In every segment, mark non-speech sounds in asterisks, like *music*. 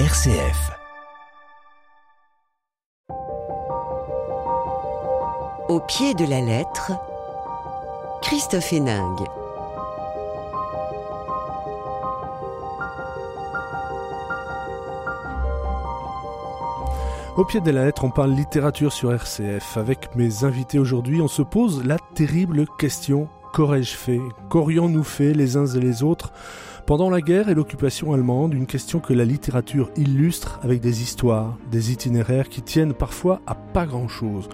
RCF. Au pied de la lettre, Christophe Héningue. Au pied de la lettre, on parle littérature sur RCF. Avec mes invités aujourd'hui, on se pose la terrible question qu'aurais-je fait? Qu'aurions-nous fait les uns et les autres? Pendant la guerre et l'occupation allemande Une question que la littérature illustre avec des histoires, des itinéraires qui tiennent parfois à pas grand-chose.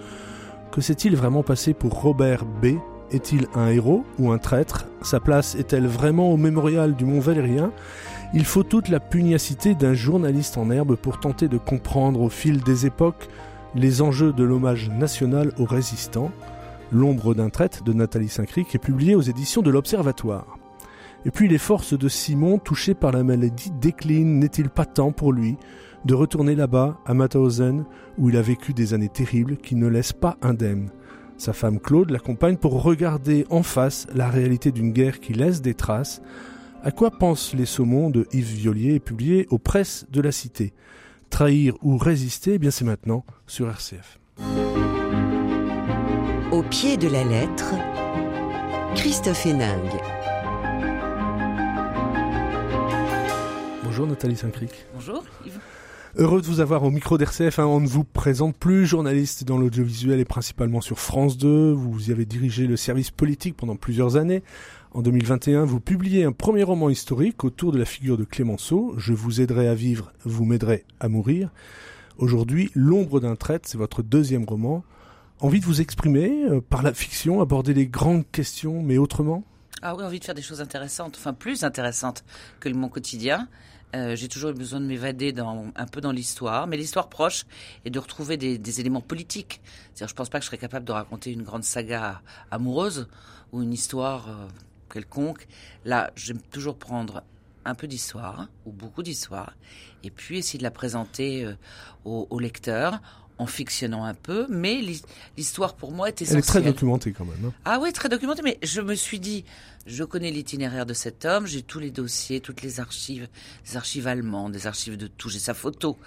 Que s'est-il vraiment passé pour Robert B? Est-il un héros ou un traître? Sa place est-elle vraiment au mémorial du Mont Valérien? Il faut toute la pugnacité d'un journaliste en herbe pour tenter de comprendre au fil des époques les enjeux de l'hommage national aux résistants. L'ombre d'un traite de Nathalie Saint-Cric est publié aux éditions de l'Observatoire. Et puis les forces de Simon, touchées par la maladie, déclinent. N'est-il pas temps pour lui de retourner là-bas, à Mauthausen, où il a vécu des années terribles qui ne laissent pas indemne? Sa femme Claude l'accompagne pour regarder en face la réalité d'une guerre qui laisse des traces, à quoi pensent les saumons de Yves Violier publié aux presses de la cité? Trahir ou résister, eh bien c'est maintenant sur RCF. Au pied de la lettre, Christophe Héningue. Bonjour Nathalie Saint-Cric. Bonjour Yves. Heureux de vous avoir au micro d'RCF. Hein. on ne vous présente plus, journaliste dans l'audiovisuel et principalement sur France 2. Vous y avez dirigé le service politique pendant plusieurs années. En 2021, vous publiez un premier roman historique autour de la figure de Clémenceau. Je vous aiderai à vivre, vous m'aiderez à mourir. Aujourd'hui, L'ombre d'un traître, c'est votre deuxième roman. Envie de vous exprimer euh, par la fiction, aborder les grandes questions, mais autrement? Ah oui, envie de faire des choses intéressantes, enfin plus intéressantes que mon quotidien. Euh, j'ai toujours eu besoin de m'évader un peu dans l'histoire, mais l'histoire proche et de retrouver des, éléments politiques. C'est-à-dire, je pense pas que je serais capable de raconter une grande saga amoureuse ou une histoire euh, quelconque. Là, j'aime toujours prendre un peu d'histoire ou beaucoup d'histoire et puis essayer de la présenter euh, au lecteur en fictionnant un peu, mais l'histoire pour moi est essentielle. Elle est très documentée quand même. Hein. Ah oui, très documentée, mais je me suis dit, je connais l'itinéraire de cet homme, j'ai tous les dossiers, toutes les archives, des archives allemandes, des archives de tout, j'ai sa photo,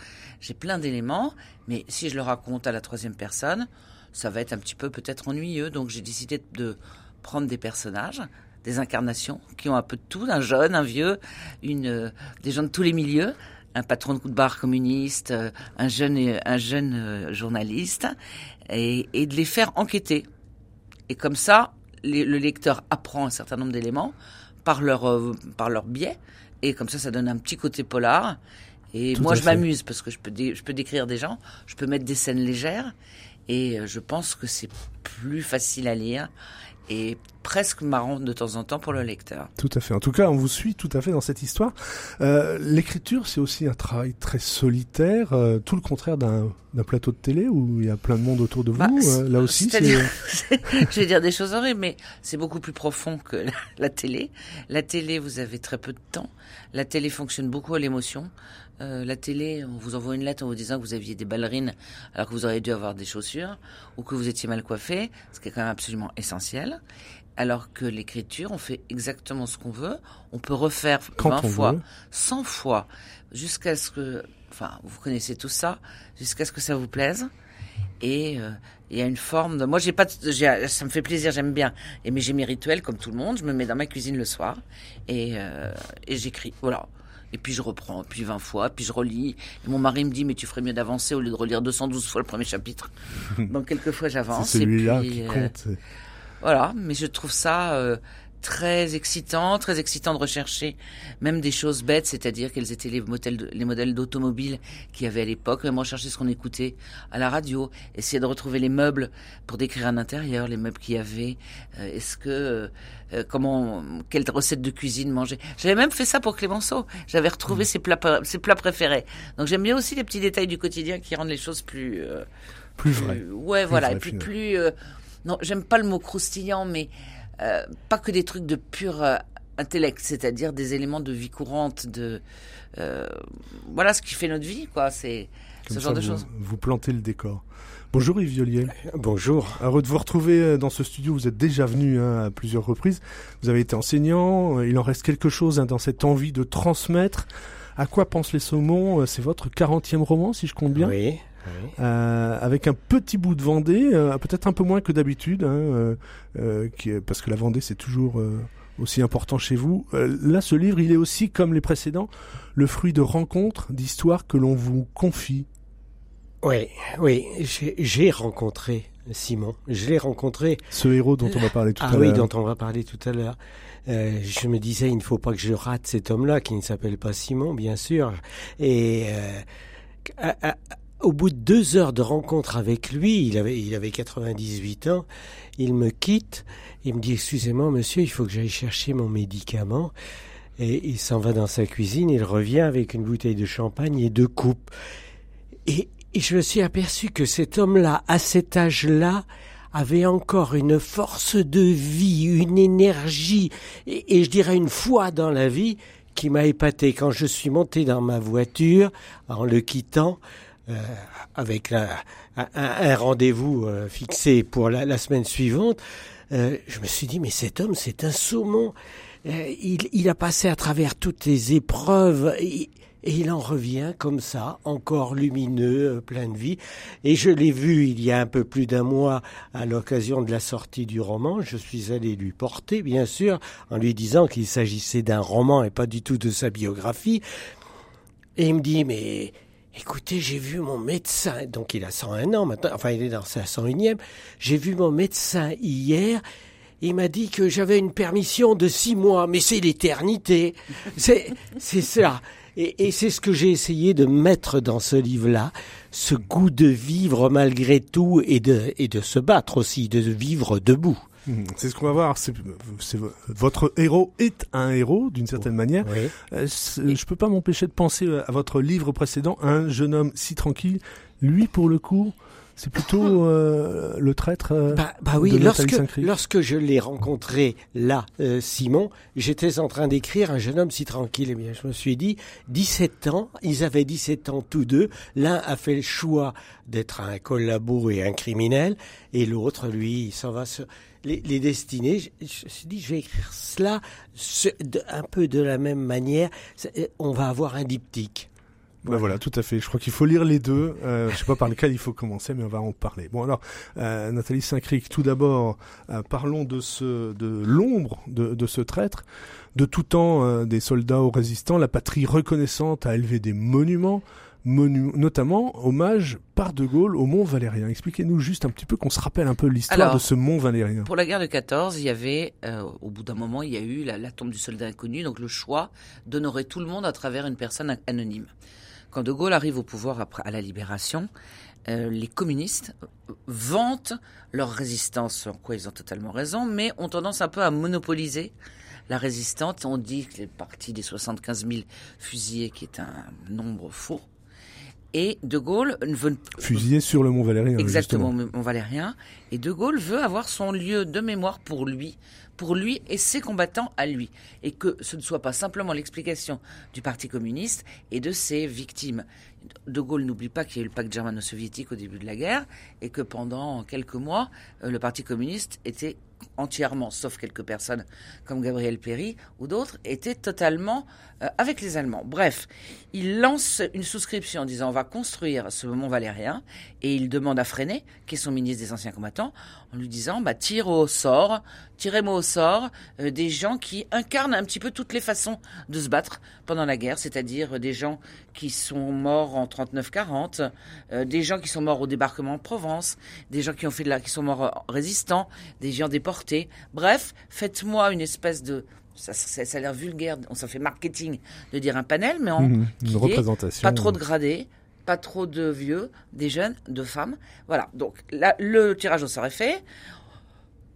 j'ai plein d'éléments, mais si je le raconte à la troisième personne, ça va être un petit peu peut-être ennuyeux, donc j'ai décidé de prendre des personnages, des incarnations qui ont un peu de tout, un jeune, un vieux, une, euh, des gens de tous les milieux, un patron de coup de barre communiste, euh, un jeune, un jeune euh, journaliste, et, et, de les faire enquêter. Et comme ça, le lecteur apprend un certain nombre d'éléments par leur, par leur biais, et comme ça, ça donne un petit côté polar. Et moi, je m'amuse parce que je peux, je peux décrire des gens, je peux mettre des scènes légères, et je pense que c'est plus facile à lire et presque marrant de temps en temps pour le lecteur. Tout à fait. En tout cas, on vous suit tout à fait dans cette histoire. Euh, l'écriture, c'est aussi un travail très solitaire, euh, tout le contraire d'un plateau de télé où il y a plein de monde autour de vous. Bah, euh, là aussi, c'est... *laughs* je vais dire des choses horribles, mais c'est beaucoup plus profond que la, télé. La télé, vous avez très peu de temps. La télé fonctionne beaucoup à l'émotion. La télé, on vous envoie une lettre en vous disant que vous aviez des ballerines alors que vous auriez dû avoir des chaussures ou que vous étiez mal coiffé, ce qui est quand même absolument essentiel. Alors que l'écriture, on fait exactement ce qu'on veut. On peut refaire 20 fois, 100 fois, jusqu'à ce que, enfin, vous connaissez tout ça, jusqu'à ce que ça vous plaise. Et euh, il y a une forme de, moi j'ai pas, ça me fait plaisir, j'aime bien. Et mais j'ai mes rituels comme tout le monde. Je me mets dans ma cuisine le soir et, euh, et j'écris. Voilà. Et puis je reprends, puis 20 fois, puis je relis. Et mon mari me dit, mais tu ferais mieux d'avancer au lieu de relire 212 fois le premier chapitre. *laughs* Donc quelquefois j'avance. C'est celui-là qui euh, compte. Voilà, mais je trouve ça euh, très excitant, très excitant de rechercher même des choses bêtes, c'est-à-dire quels étaient les modèles, les modèles d'automobiles qu'il y avait à l'époque, même rechercher ce qu'on écoutait à la radio, essayer de retrouver les meubles pour décrire un intérieur, les meubles qu'il y avait, euh, est-ce que, euh, comment, quelle recette de cuisine manger. J'avais même fait ça pour Clémenceau, j'avais retrouvé mmh. ses, plats, ses plats préférés. Donc j'aime bien aussi les petits détails du quotidien qui rendent les choses plus... plus vraies. Ouais, voilà, et puis plus non, j'aime pas le mot croustillant, mais euh, pas que des trucs de pur euh, intellect, c'est-à-dire des éléments de vie courante, de euh, voilà ce qui fait notre vie, quoi. C'est ce genre de choses. Vous plantez le décor. Bonjour Yves Violier. *laughs* Bonjour. Heureux de vous retrouver dans ce studio. Vous êtes déjà venu hein, à plusieurs reprises. Vous avez été enseignant. Il en reste quelque chose hein, dans cette envie de transmettre. À quoi pensent les saumons? C'est votre 40e roman, si je compte bien? Oui. Euh, avec un petit bout de Vendée, euh, peut-être un peu moins que d'habitude, hein, euh, qui, parce que la Vendée c'est toujours aussi important chez vous. là, ce livre, il est aussi, comme les précédents, le fruit de rencontres, d'histoires que l'on vous confie. Oui, oui, j'ai rencontré Simon. Je l'ai rencontré. Ce héros dont on va parler tout ah à l'heure. Ah oui, dont on va parler tout à l'heure. Euh, je me disais, il ne faut pas que je rate cet homme-là, qui ne s'appelle pas Simon, bien sûr. Et euh, au bout de deux heures de rencontre avec lui, il avait, il avait 98 ans, il me quitte, il me dit, excusez-moi monsieur, il faut que j'aille chercher mon médicament. Et il s'en va dans sa cuisine, il revient avec une bouteille de champagne et deux coupes. Et, et je me suis aperçu que cet homme-là, à cet âge-là, avait encore une force de vie, une énergie, et, je dirais une foi dans la vie qui m'a épaté quand je suis monté dans ma voiture en le quittant. Euh, avec un, rendez-vous euh, fixé pour la, semaine suivante, euh, je me suis dit mais cet homme c'est un saumon. il, a passé à travers toutes les épreuves. Et, et il en revient comme ça, encore lumineux, plein de vie. Et je l'ai vu il y a un peu plus d'un mois à l'occasion de la sortie du roman. Je suis allé lui porter, bien sûr, en lui disant qu'il s'agissait d'un roman et pas du tout de sa biographie. Et il me dit, mais écoutez, j'ai vu mon médecin, donc il a 101 ans maintenant, enfin il est dans sa 101e, j'ai vu mon médecin hier, il m'a dit que j'avais une permission de six mois, mais c'est l'éternité. C'est, ça. Et, c'est ce que j'ai essayé de mettre dans ce livre-là, ce goût de vivre malgré tout et de, et de se battre aussi, de vivre debout. Hmm, c'est ce qu'on va voir. C'est, votre héros est un héros d'une certaine manière. Oui. Euh, je peux pas m'empêcher de penser à votre livre précédent, un jeune homme si tranquille. Lui, pour le coup, c'est plutôt euh, le traître. Euh, bah, bah, oui, lorsque, lorsque je l'ai rencontré là, euh, Simon, j'étais en train d'écrire un jeune homme si tranquille. Et eh bien, je me suis dit, 17 ans, ils avaient 17 ans tous deux. L'un a fait le choix d'être un collabo et un criminel, et l'autre, lui, il s'en va sur les, les destinées. Je, je, me suis dit, je vais écrire cela un peu de la même manière. On va avoir un diptyque. Bah voilà, tout à fait. Je crois qu'il faut lire les deux. Euh, je sais pas par lequel il faut commencer, mais on va en parler. Bon alors, euh, Nathalie Saint-Cric, tout d'abord, euh, parlons de ce, de l'ombre de, de, ce traître. De tout temps, euh, des soldats aux résistants, la patrie reconnaissante a élevé des monuments, notamment hommage par De Gaulle au Mont Valérien. Expliquez-nous juste un petit peu qu'on se rappelle un peu l'histoire de ce Mont Valérien. Pour la guerre de 14, il y avait, euh, au bout d'un moment, il y a eu la, la tombe du soldat inconnu, donc le choix d'honorer tout le monde à travers une personne anonyme. Quand De Gaulle arrive au pouvoir après, à la libération, euh, les communistes vantent leur résistance, en quoi ils ont totalement raison, mais ont tendance un peu à monopoliser la résistance. On dit que les partis des 75 000 fusillés, qui est un nombre faux, et De Gaulle veut fusiller sur le Mont Valérien. Exactement, Mont Valérien. Et De Gaulle veut avoir son lieu de mémoire pour lui, pour lui et ses combattants à lui, et que ce ne soit pas simplement l'explication du Parti communiste et de ses victimes. De Gaulle n'oublie pas qu'il y a eu le pacte germano-soviétique au début de la guerre et que pendant quelques mois, euh, le Parti communiste était entièrement, sauf quelques personnes comme Gabriel Péry ou d'autres, étaient totalement euh, avec les Allemands. Bref, il lance une souscription en disant on va construire ce Mont Valérien et il demande à Freinet, qui est son ministre des anciens combattants, en lui disant bah tire au sort, tirez-moi au sort euh, des gens qui incarnent un petit peu toutes les façons de se battre pendant la guerre, c'est-à-dire des gens qui sont morts en 39-40, euh, des gens qui sont morts au débarquement de Provence, des gens qui ont fait de la, qui sont morts résistants, des gens déportés. Bref, faites-moi une espèce de ça, ça, a l'air vulgaire, on s'en fait marketing de dire un panel, mais en mmh, une représentation. Pas trop de gradés, pas trop de vieux, des jeunes, de femmes. Voilà, donc le tirage au sort est fait.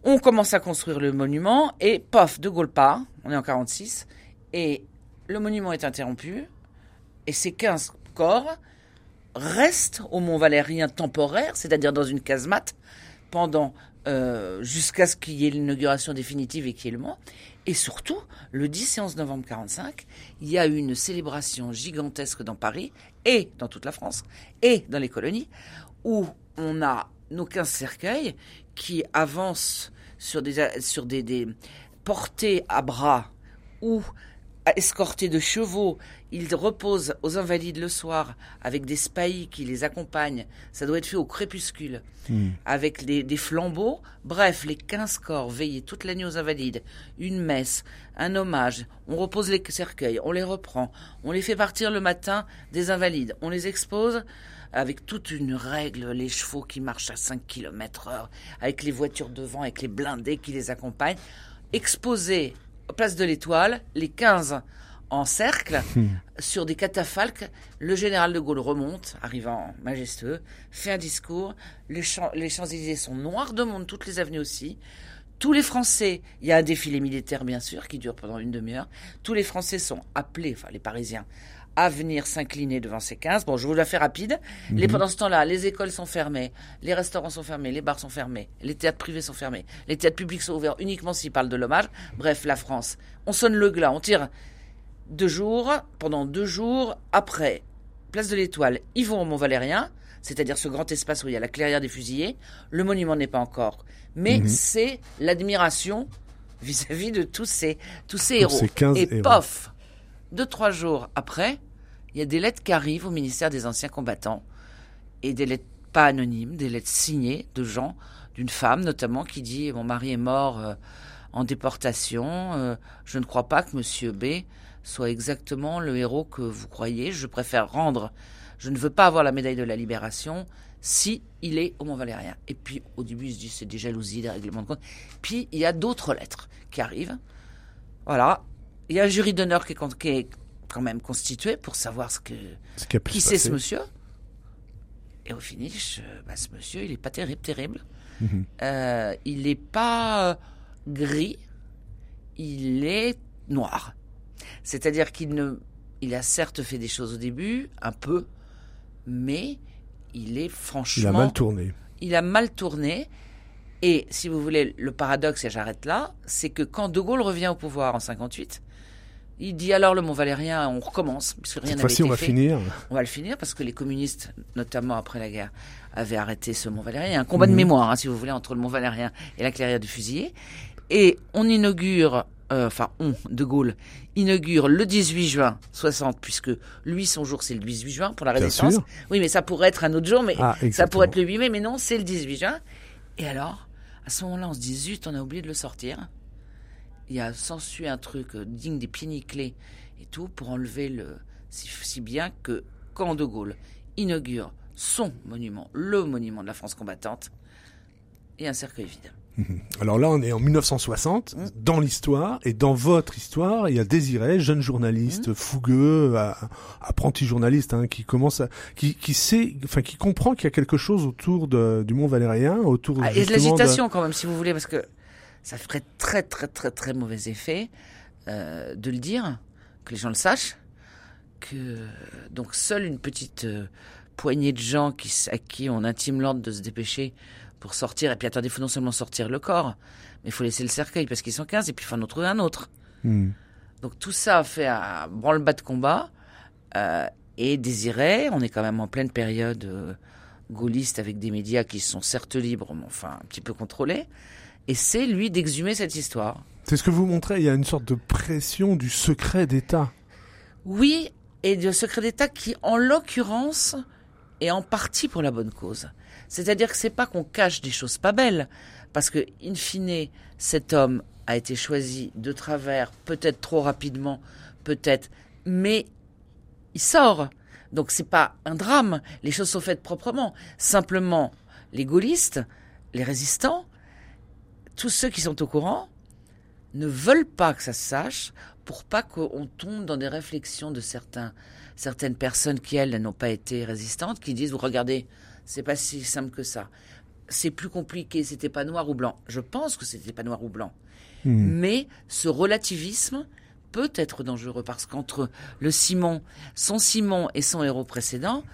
On commence à construire le monument et pof, De Gaulle part, on est en 46, et le monument est interrompu, et ces 15 corps restent au Mont Valérien temporaire, c'est-à-dire dans une casemate, pendant euh, jusqu'à ce qu'il y ait l'inauguration définitive et qu'il y ait le mont. Et surtout, le 10 et 11 novembre 45, il y a eu une célébration gigantesque dans Paris et dans toute la France et dans les colonies où on a nos 15 cercueils qui avancent sur des, sur des, portés à bras ou escortés de chevaux. Ils reposent aux invalides le soir avec des spahis qui les accompagnent. Ça doit être fait au crépuscule, Hmm. avec des, des flambeaux. Bref, les 15 corps veillés toute la nuit aux invalides. Une messe, un hommage. On repose les cercueils, on les reprend. On les fait partir le matin des invalides. On les expose avec toute une règle, les chevaux qui marchent à 5 km heure, avec les voitures devant, avec les blindés qui les accompagnent. Exposés place de l'Étoile, les 15 en cercle, *laughs* sur des catafalques. Le général de Gaulle remonte, arrivant majestueux, fait un discours. Les, Champs- les Champs-Élysées sont noirs de monde, toutes les avenues aussi. Tous les Français, il y a un défilé militaire bien sûr qui dure pendant une demi-heure. Tous les Français sont appelés, enfin les Parisiens, à venir s'incliner devant ces 15. Bon, je vous la fais rapide. Les, pendant ce temps-là, les écoles sont fermées, les restaurants sont fermés, les bars sont fermés, les théâtres privés sont fermés, les théâtres publics sont ouverts uniquement s'ils parlent de l'hommage. Bref, la France. On sonne le glas, on tire deux jours, pendant deux jours, après, place de l'Étoile, ils vont au Mont-Valérien, c'est-à-dire ce grand espace où il y a la clairière des fusillés. Le monument n'est pas encore. Mais c'est l'admiration vis-à-vis de tous ces, tous ces héros. ces 15 Et héros. pof, deux, trois jours après, il y a des lettres qui arrivent au ministère des Anciens Combattants. Et des lettres pas anonymes, des lettres signées de gens, d'une femme notamment, qui dit Mon mari est mort euh, en déportation. euh, je ne crois pas que Monsieur B soit exactement le héros que vous croyez. Je préfère rendre. Je ne veux pas avoir la médaille de la libération si il est au Mont Valérien. Et puis au début, il se dit c'est des jalousies, des règlements de compte. Puis il y a d'autres lettres qui arrivent. Voilà. Il y a un jury d'honneur qui est, con- qui est quand même constitué pour savoir ce que Ce qui c'est ce monsieur Et au finish, euh, bah, ce monsieur, il est pas terrible, terrible. Mhm. Euh, il n'est pas euh, gris, il est noir. C'est-à-dire qu'il ne, il a certes fait des choses au début, un peu, mais il est franchement, Il a mal tourné. il a mal tourné. Et si vous voulez, le paradoxe, et j'arrête là, c'est que quand De Gaulle revient au pouvoir en 58, il dit alors le Mont Valérien, on recommence, puisque rien Cette n'avait fois-ci, été on va fait. finir. On va le finir parce que les communistes, notamment après la guerre, avaient arrêté ce Mont Valérien. Il y a un combat de Mhm. mémoire, hein, si vous voulez, entre le Mont Valérien et la clairière du fusillé. Et on inaugure, euh, enfin on, De Gaulle, inaugure le 18 juin 60, puisque lui, son jour, c'est le 18 juin pour la Bien résistance. sûr. Oui, mais ça pourrait être un autre jour, mais Ah, ça pourrait être le 8 mai, mais non, c'est le 18 juin. Et alors, à ce moment-là, on se dit, zut, on a oublié de le sortir. Il y a s'ensuit un truc euh, digne des pieds nickelés et tout pour enlever le. Si, si bien que quand De Gaulle inaugure son monument, le monument de la France combattante, il y a un cercueil vide. *laughs* Alors là, on est en 1960, Mmh. dans l'histoire, et dans votre histoire, il y a Désiré, jeune Mmh. journaliste, fougueux, euh, apprenti journaliste, hein, qui commence à, qui, qui sait, enfin, qui comprend qu'il y a quelque chose autour de, du Mont Valérien, autour Ah, et de l'agitation quand même, si vous voulez, parce que ça ferait très très très très mauvais effet euh, de le dire, que les gens le sachent, que donc seule une petite euh, poignée de gens qui, à qui on intime l'ordre de se dépêcher pour sortir, et puis attendez, il faut non seulement sortir le corps, mais il faut laisser le cercueil parce qu'ils sont 15, et puis il faut en trouver un autre. Hmm. Donc tout ça a fait un branle-bas de combat. euh, et Désiré, on est quand même en pleine période euh, gaulliste avec des médias qui sont certes libres, mais enfin un petit peu contrôlés. Et c'est lui d'exhumer cette histoire. C'est ce que vous montrez, il y a une sorte de pression du secret d'État. Oui, et de secret d'État qui, en l'occurrence, est en partie pour la bonne cause. C'est-à-dire que c'est pas qu'on cache des choses pas belles, parce que, in fine, cet homme a été choisi de travers, peut-être trop rapidement, peut-être, mais il sort. Donc c'est pas un drame, les choses sont faites proprement. Simplement, les gaullistes, les résistants, tous ceux qui sont au courant, ne veulent pas que ça se sache pour pas qu'on tombe dans des réflexions de certains, certaines personnes qui, elles, n'ont pas été résistantes, qui disent, vous regardez, c'est pas si simple que ça. C'est plus compliqué, c'était pas noir ou blanc. Je pense que c'était pas noir ou blanc. Mais ce relativisme peut être dangereux parce qu'entre le Simon, son Simon et son héros précédent,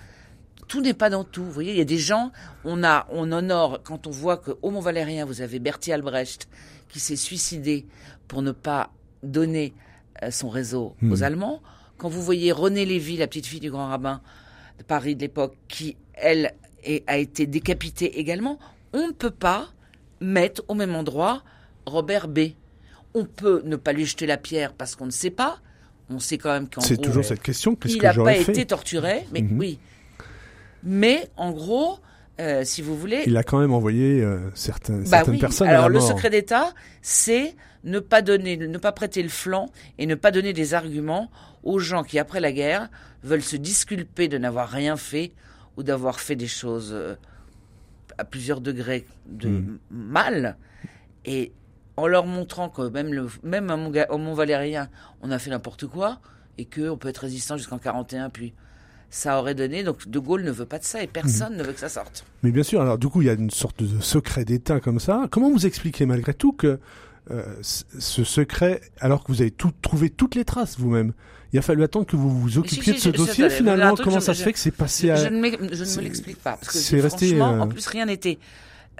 tout n'est pas dans tout. Vous voyez, il y a des gens, on a, on honore quand on voit qu'au Mont Valérien, vous avez Bertie Albrecht qui s'est suicidé pour ne pas donner son réseau aux Allemands. Quand vous voyez René Lévy, la petite fille du grand rabbin de Paris de l'époque, qui, elle, est- a été décapitée également, on ne peut pas mettre au même endroit Robert B. On peut ne pas lui jeter la pierre parce qu'on ne sait pas, on sait quand même qu'en C'est gros, toujours cette question. Il que n'a pas été torturé, mais Mhm. oui. Mais en gros, euh, si vous voulez, Il a quand même envoyé euh, certains- bah certaines oui. personnes Alors à la le secret d'État, c'est ne pas donner, ne pas prêter le flanc et ne pas donner des arguments aux gens qui après la guerre veulent se disculper de n'avoir rien fait ou d'avoir fait des choses euh, à plusieurs degrés de Mm. mal et en leur montrant que même le même au Mont Valérien, on a fait n'importe quoi et que on peut être résistant jusqu'en 41 puis ça aurait donné donc De Gaulle ne veut pas de ça et personne ne veut que ça sorte. Mais bien sûr, alors du coup, il y a une sorte de secret d'État comme ça. Comment vous expliquez malgré tout que euh, ce secret, alors que vous avez tout, trouvé toutes les traces vous-même, il a fallu attendre que vous vous occupiez si, de ce dossier finalement Comment je- ça se fait que c'est passé Je, à... je ne me l'explique pas. Parce que c'est resté, franchement, euh, en plus, rien n'était.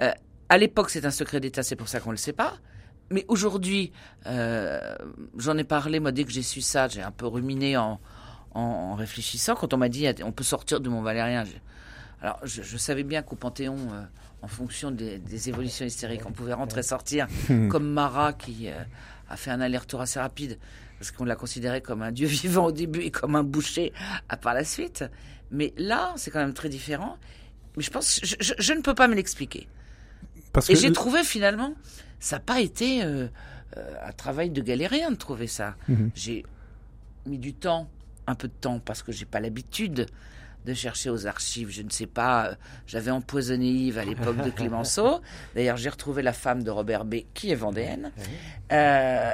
Euh, à l'époque, c'est un secret d'État, c'est pour ça qu'on ne le sait pas. Mais aujourd'hui, euh, j'en ai parlé, moi, dès que j'ai su ça, j'ai un peu ruminé en, en, en réfléchissant. Quand on m'a dit, on peut sortir de Mont Valérien, j'ai- alors je, je savais bien qu'au Panthéon, euh, en fonction des, des évolutions hystériques, on pouvait rentrer sortir, *laughs* comme Marat qui euh, a fait un aller-retour assez rapide, parce qu'on l'a considéré comme un dieu *laughs* vivant au début et comme un boucher à par la suite. Mais là, c'est quand même très différent. Mais je pense, je, je- je ne peux pas me l'expliquer. Parce Et que j'ai trouvé finalement, ça n'a pas été euh, euh, un travail de galérien de trouver ça. Mhm. J'ai mis du temps, un peu de temps, parce que j'ai pas l'habitude de chercher aux archives. Je ne sais pas, euh, j'avais empoisonné Yves à l'époque de *laughs* Clémenceau. D'ailleurs, j'ai retrouvé la femme de Robert B, qui est vendéenne. Euh,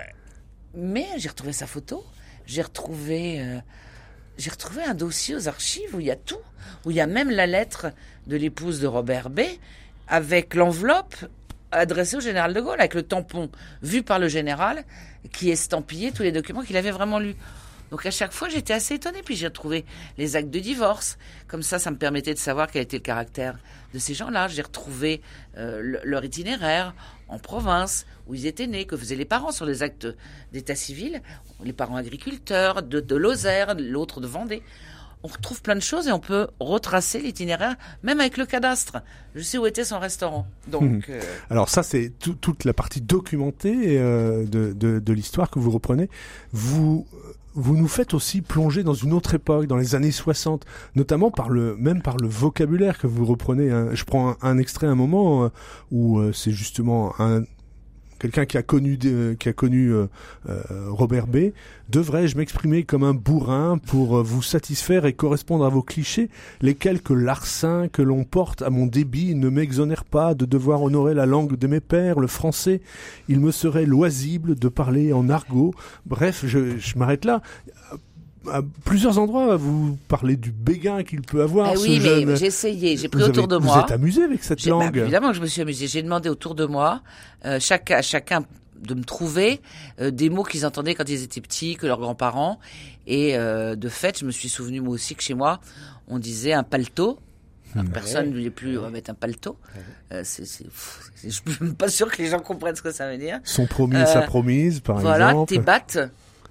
mais j'ai retrouvé sa photo. J'ai retrouvé, euh, j'ai retrouvé un dossier aux archives où il y a tout, où il y a même la lettre de l'épouse de Robert B avec l'enveloppe adressée au général de Gaulle, avec le tampon vu par le général qui estampillait tous les documents qu'il avait vraiment lus. Donc à chaque fois, j'étais assez étonnée. Puis j'ai retrouvé les actes de divorce. Comme ça, ça me permettait de savoir quel était le caractère de ces gens-là. J'ai retrouvé euh, le- leur itinéraire en province, où ils étaient nés, que faisaient les parents sur les actes d'état civil. Les parents agriculteurs, de, de Lozère, l'autre de Vendée. On retrouve plein de choses et on peut retracer l'itinéraire, même avec le cadastre. Je sais où était son restaurant. Donc, euh, Alors ça, c'est tout- toute la partie documentée euh, de, de, de l'histoire que vous reprenez. Vous vous nous faites aussi plonger dans une autre époque, dans les années 60, notamment par le même par le vocabulaire que vous reprenez. hein. Je prends un, extrait, un moment euh, où euh, c'est justement un quelqu'un qui a connu connu euh, euh, Robert B. Devrais-je m'exprimer comme un bourrin pour euh, vous satisfaire et correspondre à vos clichés? Lesquels que larcin que l'on porte à mon débit ne m'exonère pas de devoir honorer la langue de mes pères, le français. Il me serait loisible de parler en argot. Bref, je m'arrête là. À plusieurs endroits, vous parlez du béguin qu'il peut avoir. eh ce oui, mais j'ai essayé, j'ai pris Vous autour avez- de vous moi. êtes amusé avec cette bah, langue. évidemment que je me suis amusée. J'ai demandé autour de moi, euh, chacun, à chacun de me trouver euh, des mots qu'ils entendaient quand ils étaient petits, que leurs grands-parents. Et euh, de fait, je me suis souvenu moi aussi que chez moi, on disait un paletot. Personne ne voulait plus mettre un paletot. Euh, c'est, je suis même *laughs* pas sûr que les gens comprennent ce que ça veut dire. Son promis, sa promise, par voilà, exemple. tes battes.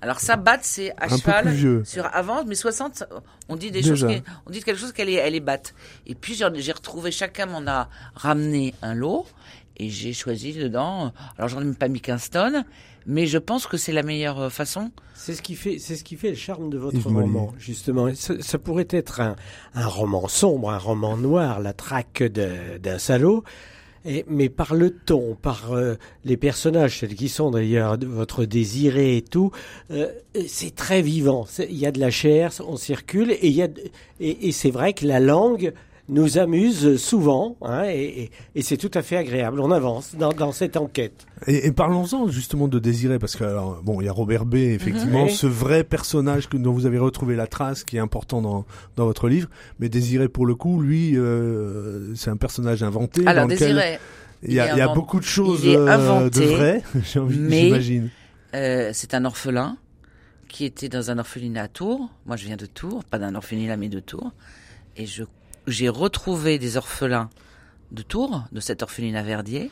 Alors ça, batte, c'est à Un cheval. Sur avant, mais 60, on dit des Déjà. choses, qui- on dit quelque chose qu'elle est, elle est batte. Et puis j'ai retrouvé, chacun m'en a ramené un lot, et j'ai choisi dedans. Alors j'en ai même pas mis 15 tonnes, mais je pense que c'est la meilleure euh, façon. C'est ce qui fait, c'est ce qui fait le charme de votre Yves roman, justement. Ça, ça pourrait être un, un roman sombre, un roman noir, la traque d'un salaud. Et, mais par le ton, par euh, les personnages, celles qui sont d'ailleurs votre désiré et tout, euh, c'est très vivant. Il y a de la chair, on circule, et y a et c'est vrai que la langue nous amuse souvent, hein, et, et- et c'est tout à fait agréable. On avance dans, dans cette enquête. Et, et parlons-en justement de Désiré, parce que alors, bon, il y a Robert B, effectivement, Mhm. ce vrai personnage que, dont vous avez retrouvé la trace, qui est important dans, dans votre livre. Mais Désiré, pour le coup, lui, euh, c'est un personnage inventé. Alors dans lequel Désiré, il y a, il y beaucoup de choses il est euh, inventé, de vrai, *laughs* j'ai envie, mais- j'imagine. euh, c'est un orphelin qui était dans un orphelinat à Tours. Moi, je viens de Tours, pas d'un orphelinat, mais de Tours. Et je, j'ai retrouvé des orphelins de Tours, de cet orphelinat Verdier.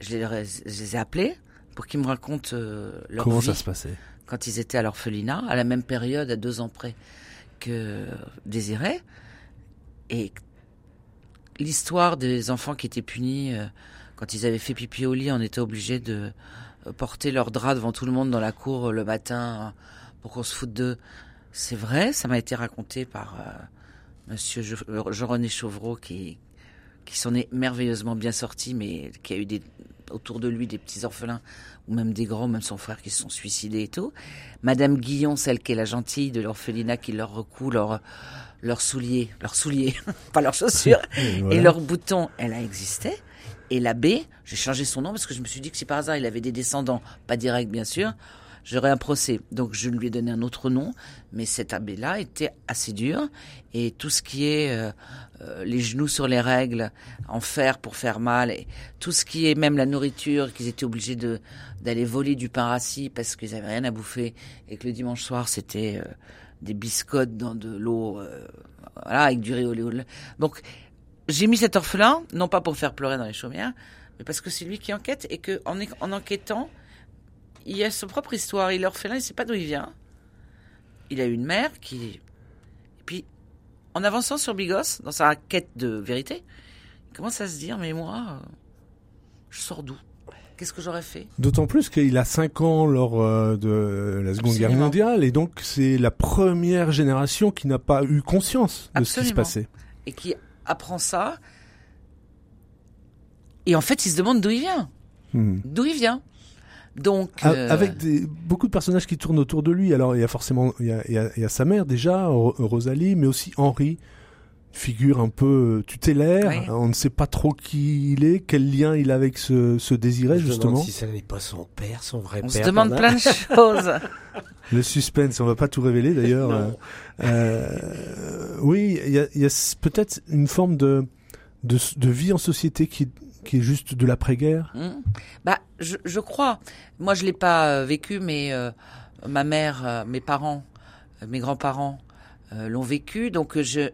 Je les, je les ai appelés pour qu'ils me racontent euh, leur Comment vie ça se passait? quand ils étaient à l'orphelinat, à la même période, à deux ans près que Désiré. Et l'histoire des enfants qui étaient punis euh, quand ils avaient fait pipi au lit, on était obligé de euh, porter leur drap devant tout le monde dans la cour le matin pour qu'on se foute d'eux. C'est vrai, ça m'a été raconté par euh, Monsieur Jean-René Chauvreau qui qui s'en est merveilleusement bien sorti, mais qui a eu des, autour de lui des petits orphelins ou même des grands, même son frère qui se sont suicidés et tout. Madame Guillon, celle qui est la gentille de l'orphelinat, qui leur recoue leurs leurs souliers, leurs souliers, *laughs* pas leurs chaussures, *laughs* et leurs boutons, elle a existé. Et l'abbé, j'ai changé son nom parce que je me suis dit que si par hasard il avait des descendants, pas direct bien sûr, j'aurais un procès. Donc je lui ai donné un autre nom, mais cet abbé-là était assez dur. Et tout ce qui est euh, euh, les genoux sur les règles, en fer pour faire mal, et tout ce qui est même la nourriture, qu'ils étaient obligés de d'aller voler du pain rassis parce qu'ils avaient rien à bouffer, et que le dimanche soir c'était euh, des biscottes dans de l'eau, voilà, avec du riz au Donc j'ai mis cet orphelin, non pas pour faire pleurer dans les chaumières, mais parce que c'est lui qui enquête et que en, en enquêtant, il a sa propre histoire. Il est orphelin, il ne sait pas d'où il vient. Il a une mère qui. Et puis, en avançant sur Bigos, dans sa quête de vérité, il commence à se dire Mais moi, je sors d'où? Qu'est-ce que j'aurais fait? D'autant plus qu'il a 5 ans lors euh, de la Seconde Guerre mondiale, et donc c'est la première génération qui n'a pas eu conscience de ce qui se passait. Et qui apprend ça. Et en fait, il se demande d'où il vient. Hmm. D'où il vient donc, euh, avec des, beaucoup de personnages qui tournent autour de lui. Alors il y a forcément il y a, il y a, sa mère déjà, Rosalie, mais aussi Henri, figure un peu tutélaire. On ne sait pas trop qui il est, quel lien il a avec ce, ce désiré justement. si ça n'est pas son père, son vrai on père. On se demande plein de *laughs* choses. Le suspense, on va pas tout révéler d'ailleurs. Euh, euh, oui, il y a, y a peut-être une forme de, de, de vie en société qui qui est juste de l'après-guerre? Mmh. Bah, je, je, crois. Moi, je l'ai pas euh, vécu, mais euh, ma mère, euh, mes parents, mes grands-parents l'ont vécu. Donc, je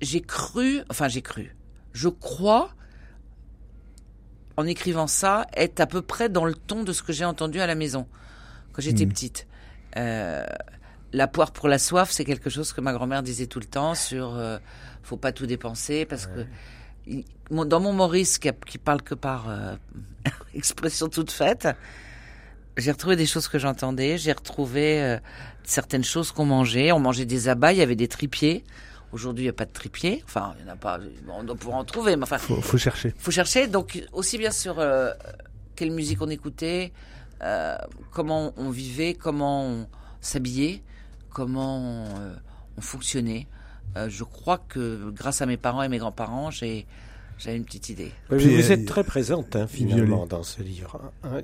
j'ai cru, enfin, j'ai cru. Je crois, en écrivant ça, être à peu près dans le ton de ce que j'ai entendu à la maison quand j'étais mmh. petite. la poire pour la soif, c'est quelque chose que ma grand-mère disait tout le temps sur faut pas tout dépenser parce que dans mon Maurice, qui, qui parle que par euh, *laughs* expression toute faite, j'ai retrouvé des choses que j'entendais. J'ai retrouvé euh, certaines choses qu'on mangeait. On mangeait des abats, il y avait des tripiers. Aujourd'hui, il n'y a pas de tripiers. Enfin, il n'y en a pas. On doit pouvoir en trouver. Mais enfin, faut, faut chercher. Faut chercher. Donc, aussi bien sur euh, quelle musique on écoutait, comment on vivait, comment on s'habillait, comment on fonctionnait. Euh, je crois que grâce à mes parents et mes grands-parents, j'ai j'ai une petite idée. vous êtes très présente hein, finalement dans ce livre. Hein.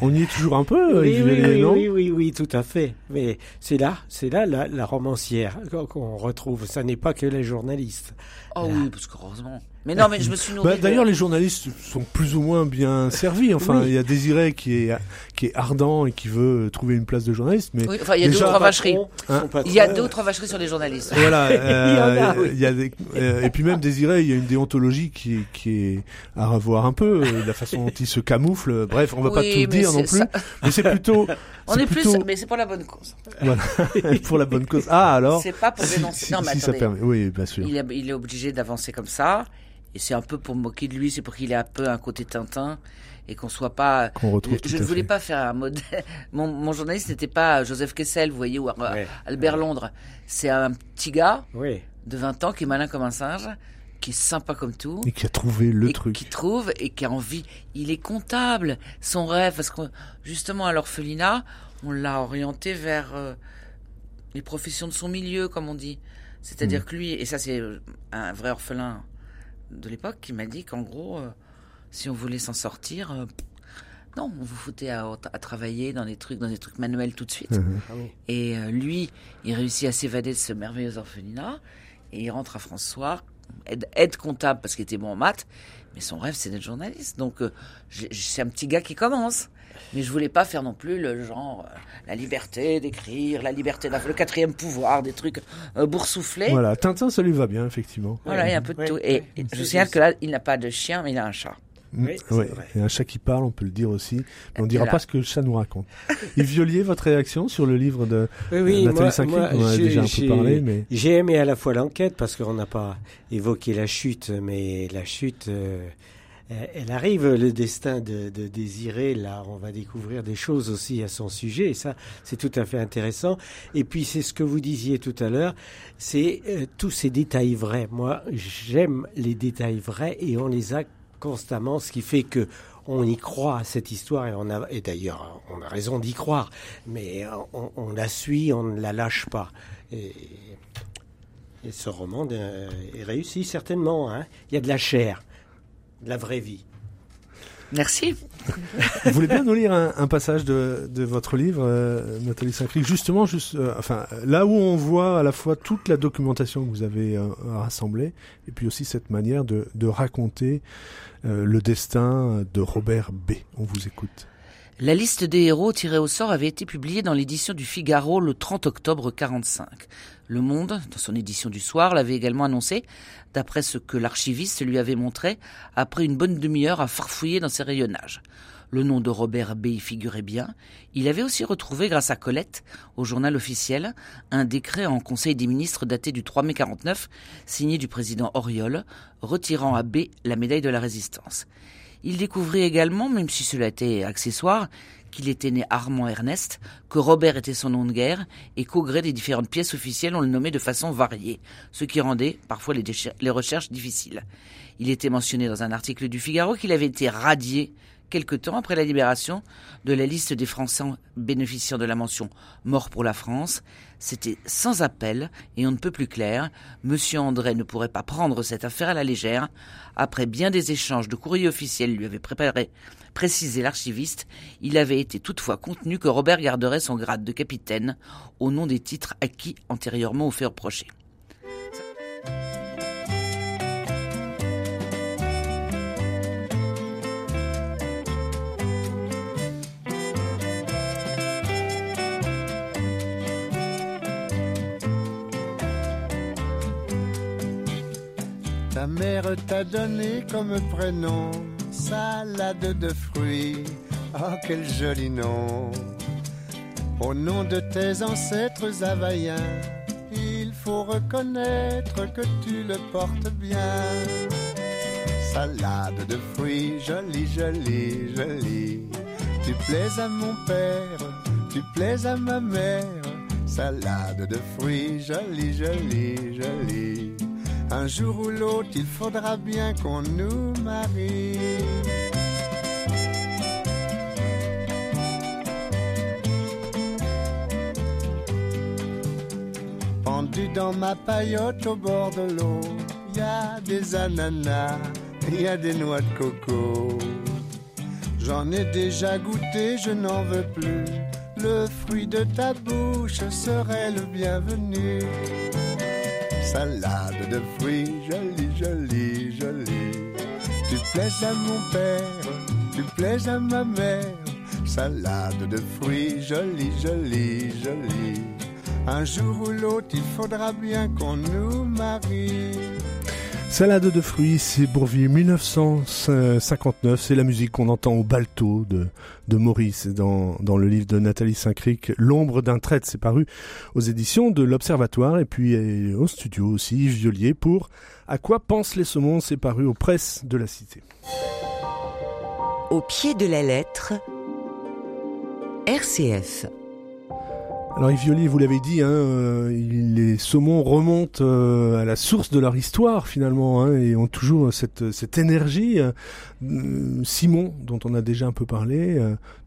On y est toujours un peu, oui, oui, oui, oui, oui, tout à fait. Mais c'est là, c'est là la, la romancière qu'on retrouve. Ça n'est pas que les journalistes. Oh oui, parce qu'heureusement. Mais non, mais je me suis nourri. Bah, d'ailleurs, les journalistes sont plus ou moins bien servis. *laughs* Enfin, il y a Désiré qui est qui est ardent et qui veut trouver une place de journaliste, mais enfin, il y a deux ou trois vacheries. Hein il y a deux ou trois vacheries sur les journalistes. Voilà. *laughs* Euh, il y, a, des, euh, et puis même Désiré, il y a une déontologie qui qui est à revoir un peu, euh, la façon dont il se camoufle. Bref, on va pas tout dire non plus, mais c'est plutôt. *laughs* On est, plus, mais c'est pour la bonne cause. Voilà, pour la bonne cause. Ah alors. C'est pas pour dénoncer. non, mais si ça permet. Oui, bien sûr. Il est, il est obligé d'avancer comme ça. Et c'est un peu pour me moquer de lui, c'est pour qu'il ait un peu un côté Tintin et qu'on soit pas. je, ne voulais pas faire un modèle. *laughs* Mon, mon journaliste n'était pas Joseph Kessel, vous voyez, ou Albert Londres. C'est un petit gars de 20 ans qui est malin comme un singe, qui est sympa comme tout. Et qui a trouvé le et truc. Qui trouve et qui a envie. Il est comptable. Son rêve, parce que justement à l'orphelinat, on l'a orienté vers euh, les professions de son milieu, comme on dit. C'est-à-dire hmm. que lui, et ça c'est euh, un vrai orphelin de l'époque qui m'a dit qu'en gros, euh, si on voulait s'en sortir, euh, non, on vous foutait à, travailler dans des trucs, dans des trucs manuels tout de suite. Mhm. Ah et euh, lui, il réussit à s'évader de ce merveilleux orphelinat et il rentre à François, aide, aide comptable parce qu'il était bon en maths, mais son rêve c'est d'être journaliste. Donc c'est un petit gars qui commence. Mais je voulais pas faire non plus le genre euh, la liberté d'écrire, la liberté d'avoir le quatrième pouvoir, des trucs euh, boursouflés. Voilà, Tintin, ça lui va bien, effectivement. Voilà, il y a un peu de tout. Et, je signale que là, il n'a pas de chien, mais il a un chat. Mm, oui, Et un chat qui parle, on peut le dire aussi. Mais on ne dira pas ce que le chat nous raconte. *laughs* Yves Violier, votre réaction sur le livre de oui, Nathalie Saint-Cric On a déjà un peu parlé. Mais... J'ai aimé à la fois l'enquête, parce qu'on n'a pas évoqué la chute, mais la chute, euh, elle arrive, le destin de, de Désiré. Là, on va découvrir des choses aussi à son sujet, et ça, c'est tout à fait intéressant. Et puis, c'est ce que vous disiez tout à l'heure, c'est euh, tous ces détails vrais. Moi, j'aime les détails vrais, et on les a constamment, ce qui fait que on y croit à cette histoire et d'ailleurs on a raison d'y croire, mais on, la suit, on ne la lâche pas. Et, ce roman euh, est réussi certainement. Hein. Il y a de la chair de la vraie vie. Merci. Vous voulez bien nous lire un, passage de, votre livre, euh, Nathalie Saint-Cric, justement, juste, euh, enfin, là où on voit à la fois toute la documentation que vous avez euh, rassemblée, et puis aussi cette manière de, de raconter le destin de Robert B. On vous écoute. La liste des héros tirés au sort avait été publiée dans l'édition du Figaro le 30 octobre 45. Le Monde, dans son édition du soir, l'avait également annoncé, d'après ce que l'archiviste lui avait montré, après une bonne demi-heure à farfouiller dans ses rayonnages. Le nom de Robert B figurait bien. Il avait aussi retrouvé, grâce à Colette, au journal officiel, un décret en Conseil des ministres daté du 3 mai 49, signé du président Auriol, retirant à B la médaille de la résistance. Il découvrit également, même si cela était accessoire, qu'il était né Armand Ernest, que Robert était son nom de guerre, et qu'au gré des différentes pièces officielles, on le nommait de façon variée, ce qui rendait parfois les, recherches difficiles. Il était mentionné dans un article du Figaro qu'il avait été radié quelque temps après la libération de la liste des Français bénéficiant de la mention Mort pour la France. C'était sans appel et on ne peut plus clair. Monsieur André ne pourrait pas prendre cette affaire à la légère. Après bien des échanges de courriers officiels lui avait préparé, précisé l'archiviste, il avait été toutefois contenu que Robert garderait son grade de capitaine au nom des titres acquis antérieurement aux faits reprochés. Ta mère t'a donné comme prénom salade de fruits. Oh, quel joli nom! Au nom de tes ancêtres havaïens, il faut reconnaître que tu le portes bien. Salade de fruits, jolie, jolie, jolie. Tu plais à mon père, tu plais à ma mère. Salade de fruits, jolie, jolie, jolie. Un jour ou l'autre, il faudra bien qu'on nous marie. Pendu dans ma paillote au bord de l'eau, y a des ananas, y a des noix de coco. J'en ai déjà goûté, je n'en veux plus. Le fruit de ta bouche serait le bienvenu salade de fruits, jolie, jolie, jolie. Tu plais à mon père, tu plais à ma mère, salade de fruits, jolie, jolie, jolie. Un jour ou l'autre, il faudra bien qu'on nous marie. Salade de fruits, c'est Bourville 1959, c'est la musique qu'on entend au balto de, Maurice dans, dans le livre de Nathalie Saint-Cric, L'ombre d'un traître, c'est paru aux éditions de l'Observatoire et puis euh, au studio aussi, Violier pour À quoi pensent les saumons, c'est paru aux presses de la Cité. Au pied de la lettre, RCF. Alors Yves vous l'avez dit, hein, euh, les saumons remontent euh, à la source de leur histoire finalement hein, et ont toujours cette, cette énergie. Euh, Simon, dont on a déjà un peu parlé,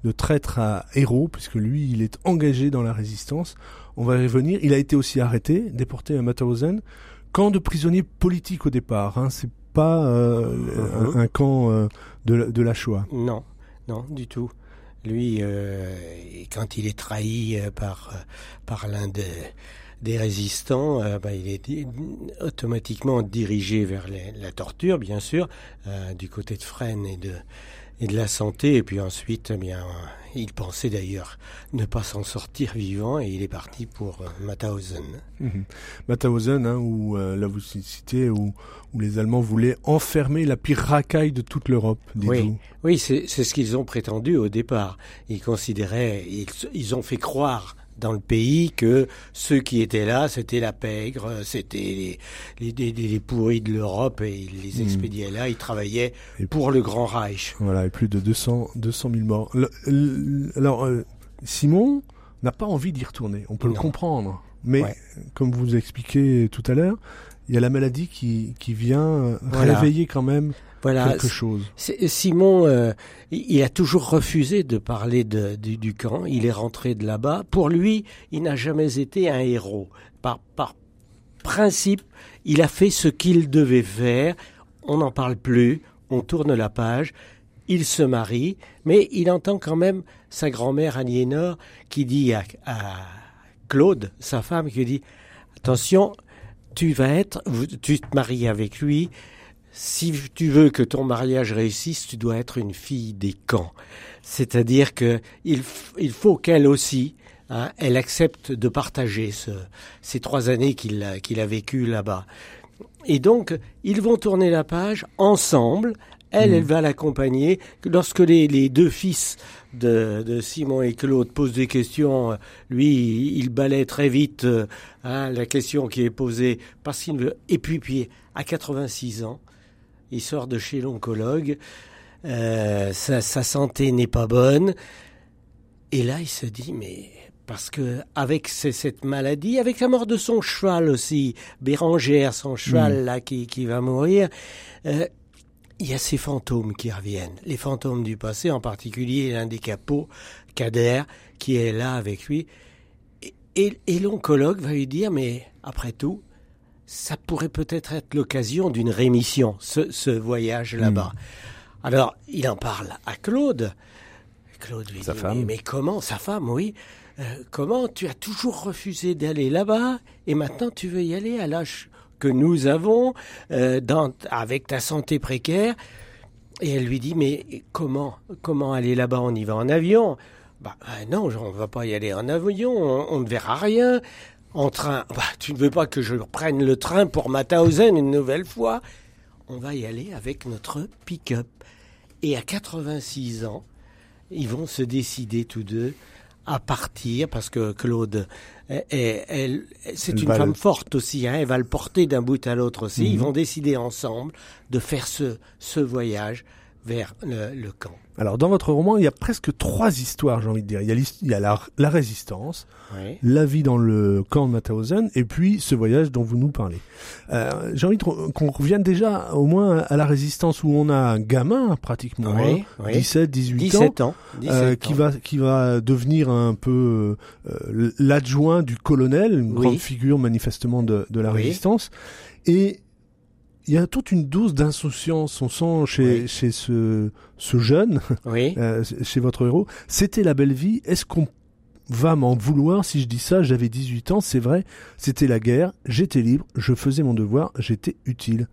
de traître à héros, puisque lui, il est engagé dans la résistance. On va y revenir. Il a été aussi arrêté, déporté à Mauthausen, camp de prisonniers politiques au départ. Hein, C'est pas uh-huh. un, camp de, de la Shoah. Non, non, du tout. Lui, euh, quand il est trahi euh, par, euh, par l'un des, des résistants, bah, il est automatiquement dirigé vers la torture, bien sûr, du côté de Fresnes et de, et de la santé. Et puis ensuite, eh bien, il pensait d'ailleurs ne pas s'en sortir vivant et il est parti pour euh, Mauthausen. Mauthausen, hein, où euh, là vous citez, où, où, les Allemands voulaient enfermer la pire racaille de toute l'Europe. Oui, oui c'est ce qu'ils ont prétendu au départ. Ils considéraient, ils, ils ont fait croire dans le pays que ceux qui étaient là, c'était la pègre, c'était les, les, les, pourris de l'Europe et ils les Hmm. expédiaient là, ils travaillaient Et- pour le Grand Reich. Voilà, et plus de 200, 200 000 morts. Le- le- alors, euh, Simon n'a pas envie d'y retourner. On peut le comprendre. Mais, Ouais. comme vous expliqué tout à l'heure, il y a la maladie qui, qui vient euh, Voilà. réveiller quand même Voilà, quelque chose. C'est- Simon, euh, il a toujours refusé de parler de, du, du camp. Il est rentré de là-bas. Pour lui, il n'a jamais été un héros. Par, par principe, il a fait ce qu'il devait faire. On n'en parle plus. On tourne la page. Il se marie, mais il entend quand même sa grand-mère Aliénor qui dit à, à Claude, sa femme, qui dit attention, tu vas être, tu te maries avec lui, si tu veux que ton mariage réussisse, tu dois être une fille des camps. C'est-à-dire que il, il faut qu'elle aussi, hein, elle accepte de partager ce, ces trois années qu'il a, qu'il a vécues là-bas. Et donc, ils vont tourner la page ensemble. Elle, elle va l'accompagner. Lorsque les, les deux fils de, de Simon et Claude posent des questions, lui, il balaie très vite hein, la question qui est posée parce qu'il veut. Et puis, puis, à 86 ans, il sort de chez l'oncologue. Euh, sa, sa santé n'est pas bonne. Et là, il se dit, mais parce que avec ce- cette maladie, avec la mort de son cheval aussi, Bérangère, son cheval là qui, qui va mourir, euh, il y a ces fantômes qui reviennent, les fantômes du passé, en particulier l'un des capots, Kader, qui est là avec lui. Et, et, et l'oncologue va lui dire, mais après tout, ça pourrait peut-être être l'occasion d'une rémission, ce, ce voyage là-bas. Alors, il en parle à Claude. Claude lui Sa dit, femme. mais, mais comment, sa femme, oui, euh, comment tu as toujours refusé d'aller là-bas et maintenant tu veux y aller à l'âge que nous avons, euh, dans, avec ta santé précaire? Et elle lui dit, mais comment, comment aller là-bas? On y va en avion bah, euh, non, on ne va pas y aller en avion, on, on ne verra rien. En train, bah, tu ne veux pas que je prenne le train pour Mauthausen une nouvelle fois? On va y aller avec notre pick-up. Et à 86 ans, ils vont se décider tous deux à partir parce que Claude, elle, elle- elle- c'est une va femme le- forte aussi, hein, elle va le porter d'un bout à l'autre aussi. Mhm. Ils vont décider ensemble de faire ce, ce voyage vers le, le camp. Alors, dans votre roman, il y a presque trois histoires, j'ai envie de dire. Il y a, il y a la, la résistance, Oui. la vie dans le camp de Mauthausen, et puis ce voyage dont vous nous parlez. Euh, j'ai envie qu'on revienne déjà au moins à la résistance où on a un gamin, pratiquement, Oui, hein, oui. 17, 18 ans, 17 ans. 17 euh, qui ans. va qui va devenir un peu euh, l'adjoint du colonel, une grande figure manifestement de, de la résistance. Et il y a toute une dose d'insouciance, on sent chez, Oui. chez ce, ce jeune, Oui. *laughs* euh, chez votre héros. C'était la belle vie. Est-ce qu'on va m'en vouloir si je dis ça? J'avais 18 ans, c'est vrai. C'était la guerre. J'étais libre. Je faisais mon devoir. J'étais utile.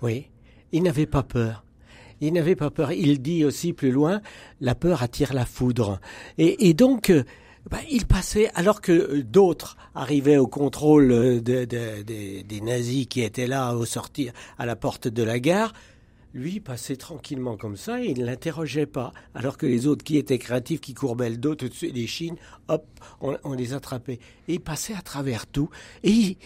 Oui, il n'avait pas peur. Il n'avait pas peur. Il dit aussi plus loin, la peur attire la foudre. Et, et donc, bah, il passait, alors que euh, d'autres arrivaient au contrôle euh, de- de- des- des nazis qui étaient là au sortir à la porte de la gare, lui passait tranquillement comme ça et il ne l'interrogeait pas. Alors que les autres qui étaient créatifs, qui courbaient le dos, tout de suite les chines, hop, on, les attrapait. Et il passait à travers tout. Et il,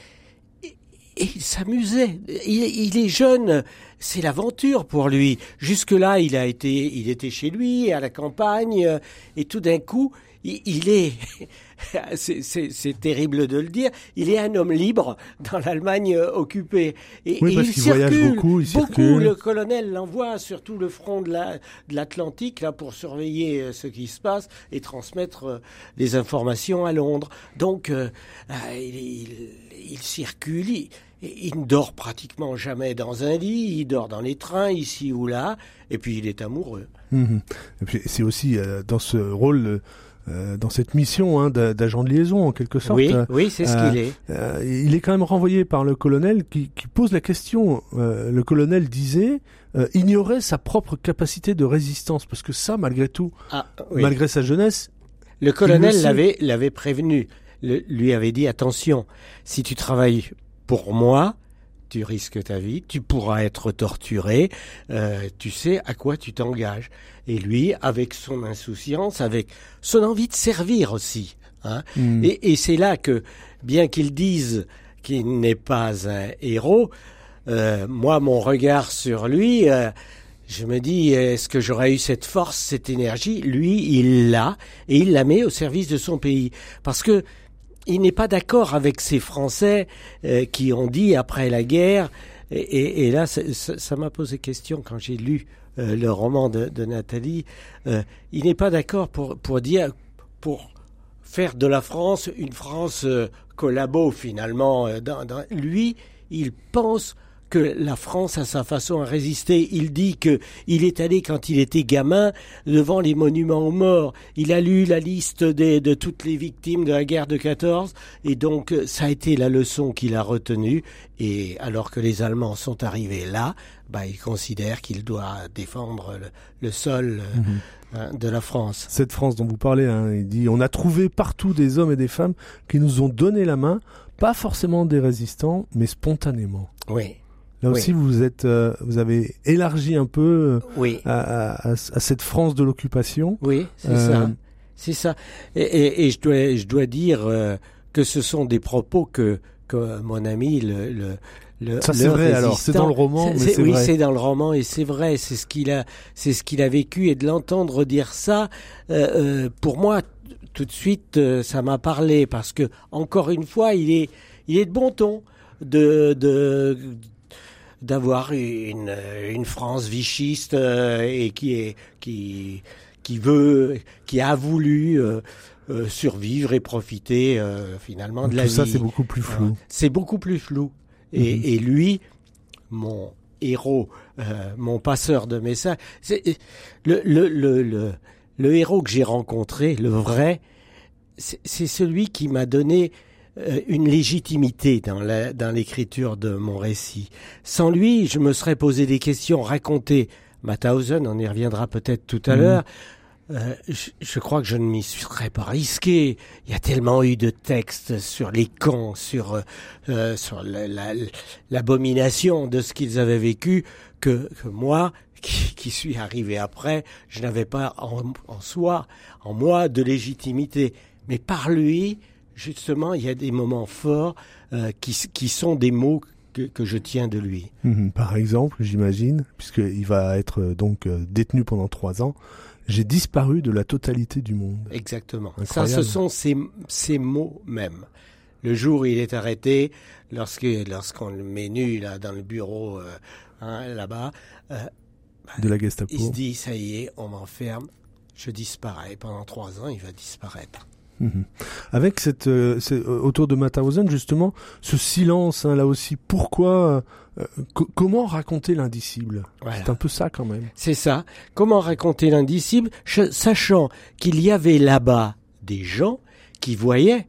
et il s'amusait. Il, il est jeune, c'est l'aventure pour lui. Jusque-là, il a été, il était chez lui, à la campagne, euh, et tout d'un coup, il, il est, *laughs* c'est- terrible de le dire, il est un homme libre dans l'Allemagne euh, occupée. Et, Oui, et parce il voyage circule beaucoup, il circule. Le colonel l'envoie sur tout le front de la- de l'Atlantique là pour surveiller euh, ce qui se passe et transmettre euh, les informations à Londres. Donc, euh, euh, il, il- il circule. Il, il ne dort pratiquement jamais dans un lit, il dort dans les trains ici ou là, et puis il est amoureux. Puis c'est aussi euh, dans ce rôle, euh, dans cette mission hein, d'a- d'agent de liaison en quelque sorte. Oui, euh, oui, c'est ce qu'il est. Euh, il est quand même renvoyé par le colonel qui, qui pose la question. Euh, le colonel disait euh, ignorait sa propre capacité de résistance parce que ça, malgré tout, Ah, oui. malgré sa jeunesse, Le colonel l'avait l'avait prévenu, Le- lui avait dit attention, si tu travailles pour moi, tu risques ta vie, tu pourras être torturé, euh, tu sais à quoi tu t'engages. Et lui, avec son insouciance, avec son envie de servir aussi, Hein. Hmm. Et, et c'est là que, bien qu'ils disent qu'il n'est pas un héros, euh, moi, mon regard sur lui, euh, je me dis, est-ce que j'aurais eu cette force, cette énergie? Lui, il l'a, et il la met au service de son pays. Parce que il n'est pas d'accord avec ces Français euh, qui ont dit après la guerre, et, et- là, ça- m'a posé question quand j'ai lu euh, le roman de, de Nathalie. Euh, il n'est pas d'accord pour, pour dire, pour faire de la France une France euh, collabo finalement. euh, lui, il pense que la France a sa façon à résister. Il dit que il est allé quand il était gamin devant les monuments aux morts. Il a lu la liste des, de toutes les victimes de la guerre de 14 et donc ça a été la leçon qu'il a retenue. Et alors que les Allemands sont arrivés là, bah, il considère qu'il doit défendre le, le sol euh, Mhm. hein, de la France. Cette France dont vous parlez, hein, il dit on a trouvé partout des hommes et des femmes qui nous ont donné la main, pas forcément des résistants, mais spontanément. Oui, Là Oui. aussi, vous êtes, euh, vous avez élargi un peu euh, oui. à, à- à- à cette France de l'occupation. Oui, c'est Euh, ça. C'est ça. Et, et, et je dois, je dois dire euh, que ce sont des propos que, que mon ami, le, le, le Ça, c'est vrai, alors. C'est dans le roman, mais c'est oui, c'est dans le roman et c'est vrai. C'est ce qu'il a, c'est ce qu'il a vécu et de l'entendre dire ça, euh, pour moi, tout de suite, euh, ça m'a parlé parce que encore une fois, il est, il est de bon ton de, de d'avoir une, une France vichiste euh, et qui est qui qui veut qui a voulu euh, euh, survivre et profiter euh, finalement de la ça, vie. c'est beaucoup plus flou. C'est beaucoup plus flou. Et, Mhm. et lui, mon héros, euh, mon passeur de messages, c'est le, le, le, le, le héros que j'ai rencontré, le vrai, c'est celui qui m'a donné une légitimité dans la- dans l'écriture de mon récit. Sans lui, je me serais posé des questions, raconté Mauthausen, on y reviendra peut-être tout à Mhm. l'heure. Euh, je, je crois que je ne m'y serais pas risqué. Il y a tellement eu de textes sur les camps, sur euh, euh, sur la- la- l'abomination de ce qu'ils avaient vécu, que, que moi, qui, qui suis arrivé après, je n'avais pas en, en soi, en moi, de légitimité. Mais par lui, justement, il y a des moments forts euh, qui, sont des mots que, que je tiens de lui. Mhm. Par exemple, j'imagine, puisqu'il va être euh, donc euh, détenu pendant trois ans, j'ai disparu de la totalité du monde. Exactement. Ça, Incroyable. ce sont ces, ces mots mêmes. Le jour où il est arrêté, lorsque lorsqu'on le met nu là dans le bureau hein, là-bas, euh, De la Gestapo. il se dit ça y est, on m'enferme, je disparais. Pendant trois ans, il va disparaître. Mhm. Avec cette, euh, euh, autour de Mauthausen justement, ce silence hein, là aussi. Pourquoi, euh, co- comment raconter l'indicible? Voilà. C'est un peu ça quand même. C'est ça. Comment raconter l'indicible, ch- sachant qu'il y avait là-bas des gens qui voyaient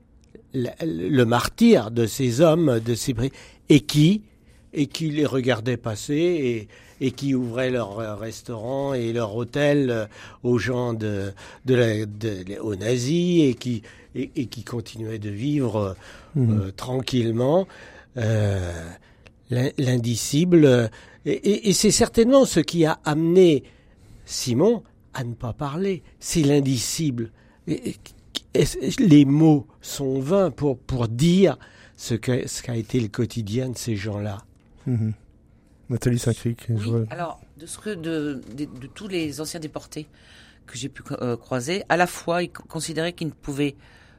la- le martyr de ces hommes, de ces et qui et qui les regardaient passer et, et qui ouvraient leur euh, restaurant et leur hôtel euh, aux gens de, de, la, de- aux nazis et qui et, et qui continuaient de vivre euh, Mhm. euh, tranquillement. Euh, l'in- L'indicible. Et, et- et c'est certainement ce qui a amené Simon à ne pas parler. C'est l'indicible. Les mots sont vains pour, pour dire ce qu'a ce qu'a été le quotidien de ces gens-là. Mhm. Nathalie Saint-Cric. je Oui, alors, de, ce que, de, de, de tous les anciens déportés que j'ai pu euh, croiser, à la fois, ils co- considéraient qu'ils ne pouvaient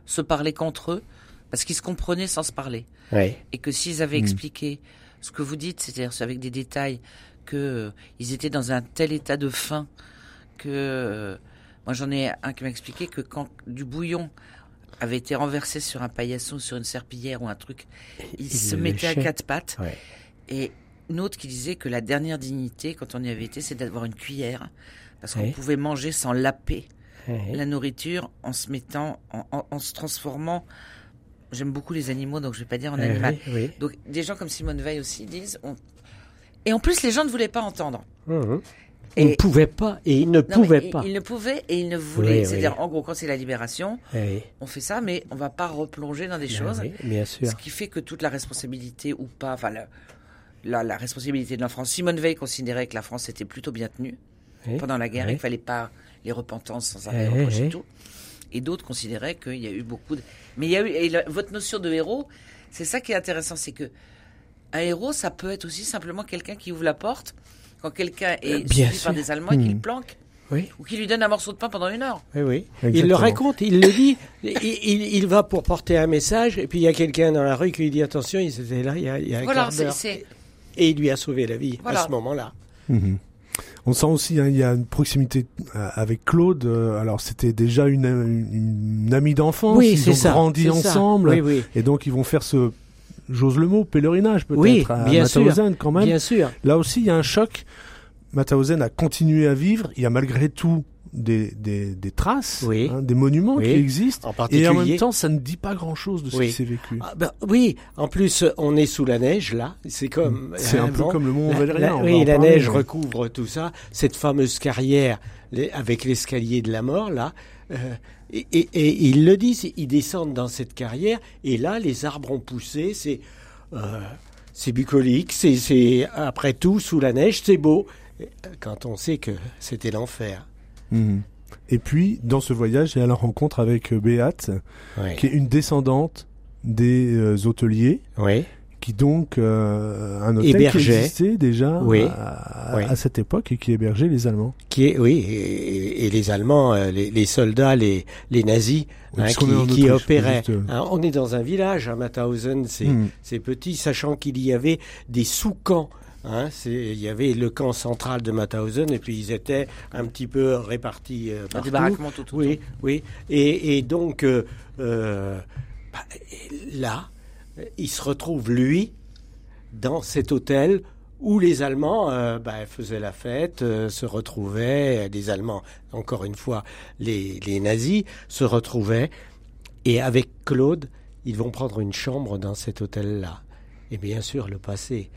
se parler qu'entre eux, parce qu'ils se comprenaient sans se parler. Oui. Et que s'ils avaient Mm. expliqué ce que vous dites, c'est-à-dire avec des détails, que euh, ils étaient dans un tel état de faim que euh, moi j'en ai un qui m'a expliqué que quand du bouillon avait été renversé sur un paillasson, sur une serpillière ou un truc, il, Il se mettait à quatre pattes. Ouais. Et une autre qui disait que la dernière dignité, quand on y avait été, c'est d'avoir une cuillère, parce qu'on Oui. pouvait manger sans laper Oui. la nourriture en se mettant, en, en- en se transformant. J'aime beaucoup les animaux, donc je vais pas dire en animal. Oui, oui. Donc des gens comme Simone Veil aussi disent. on- Et en plus, les gens ne voulaient pas entendre. Mhm. Il ne pouvait pas et il ne Non, ils- pas. Ils ne pouvaient et ils ne voulaient. Oui, C'est-à-dire, oui. en gros, quand c'est la libération, Oui. on fait ça, mais on va pas replonger dans des Ben choses. bien sûr. Ce qui fait que toute la responsabilité ou pas, enfin la, la responsabilité de la France. Simone Veil considérait que la France était plutôt bien tenue Oui, pendant la guerre oui. et qu'il fallait pas les repentances sans Eh, arrêt reprocher eh. tout. Et d'autres considéraient qu'il y a eu beaucoup de. Mais il y a eu. Et la- votre notion de héros, c'est ça qui est intéressant, c'est que un héros, ça peut être aussi simplement quelqu'un qui ouvre la porte quand quelqu'un est bien suivi par sûr. des Allemands et qu'il le planque. Oui. Ou qui lui donne un morceau de pain pendant une heure. Oui, oui. Il le raconte, il le dit. Il, il- il va pour porter un message, et puis il y a quelqu'un dans la rue qui lui dit attention, il était là il y a, il y a un quart d'heure. Et il lui a sauvé la vie Voilà. à ce moment-là. Mhm. On sent aussi, hein, il y a une proximité euh, avec Claude. euh, alors, c'était déjà une, une, une amie d'enfance. oui, ils c'est ont ça. grandi ensemble. Oui, oui. Et donc, ils vont faire ce, j'ose le mot, pèlerinage peut-être Oui, à bien sûr. Mauthausen quand même. Bien sûr. Là aussi, il y a un choc. Mauthausen a continué à vivre. Il y a malgré tout des, des, des traces, Oui. hein, des monuments Oui. qui existent. En Et en même temps, ça ne dit pas grand-chose de ce Oui. qui s'est vécu. Ah, ben, oui, en plus, on est sous la neige, là. C'est comme. C'est un peu comme le Mont Valérien. oui, la parler, neige mais- recouvre tout ça. Cette fameuse carrière les- avec l'escalier de la mort, là. euh, et, et- et ils le disent, ils descendent dans cette carrière, et là, les arbres ont poussé. C'est euh, c'est bucolique, c'est- c'est après tout sous la neige, c'est beau. Euh, Quand on sait que c'était l'enfer. Mhm. Et puis, dans ce voyage, il y a la rencontre avec euh, Béate, Oui. qui est une descendante des euh, hôteliers, oui. qui donc euh, un hôtel Hébergeait. qui existait déjà Oui. à, Oui. à cette époque et qui hébergeait les Allemands. Qui est, oui, et, et les Allemands, les, les soldats, les, les nazis, hein, qui, opéraient. juste. Hein, on est dans un village à Mauthausen, c'est c'est petit, sachant qu'il y avait des sous-camps. Hein, il y avait le camp central de Mauthausen et puis ils étaient un petit peu répartis euh, Des partout. baraquements tout autour. Oui, oui. Et, et donc euh, euh, bah, là, il se retrouve lui dans cet hôtel où les Allemands euh, bah, faisaient la fête, euh, se retrouvaient, euh, les Allemands, encore une fois, les, les nazis se retrouvaient, et avec Claude, ils vont prendre une chambre dans cet hôtel-là. Et bien sûr, le passé.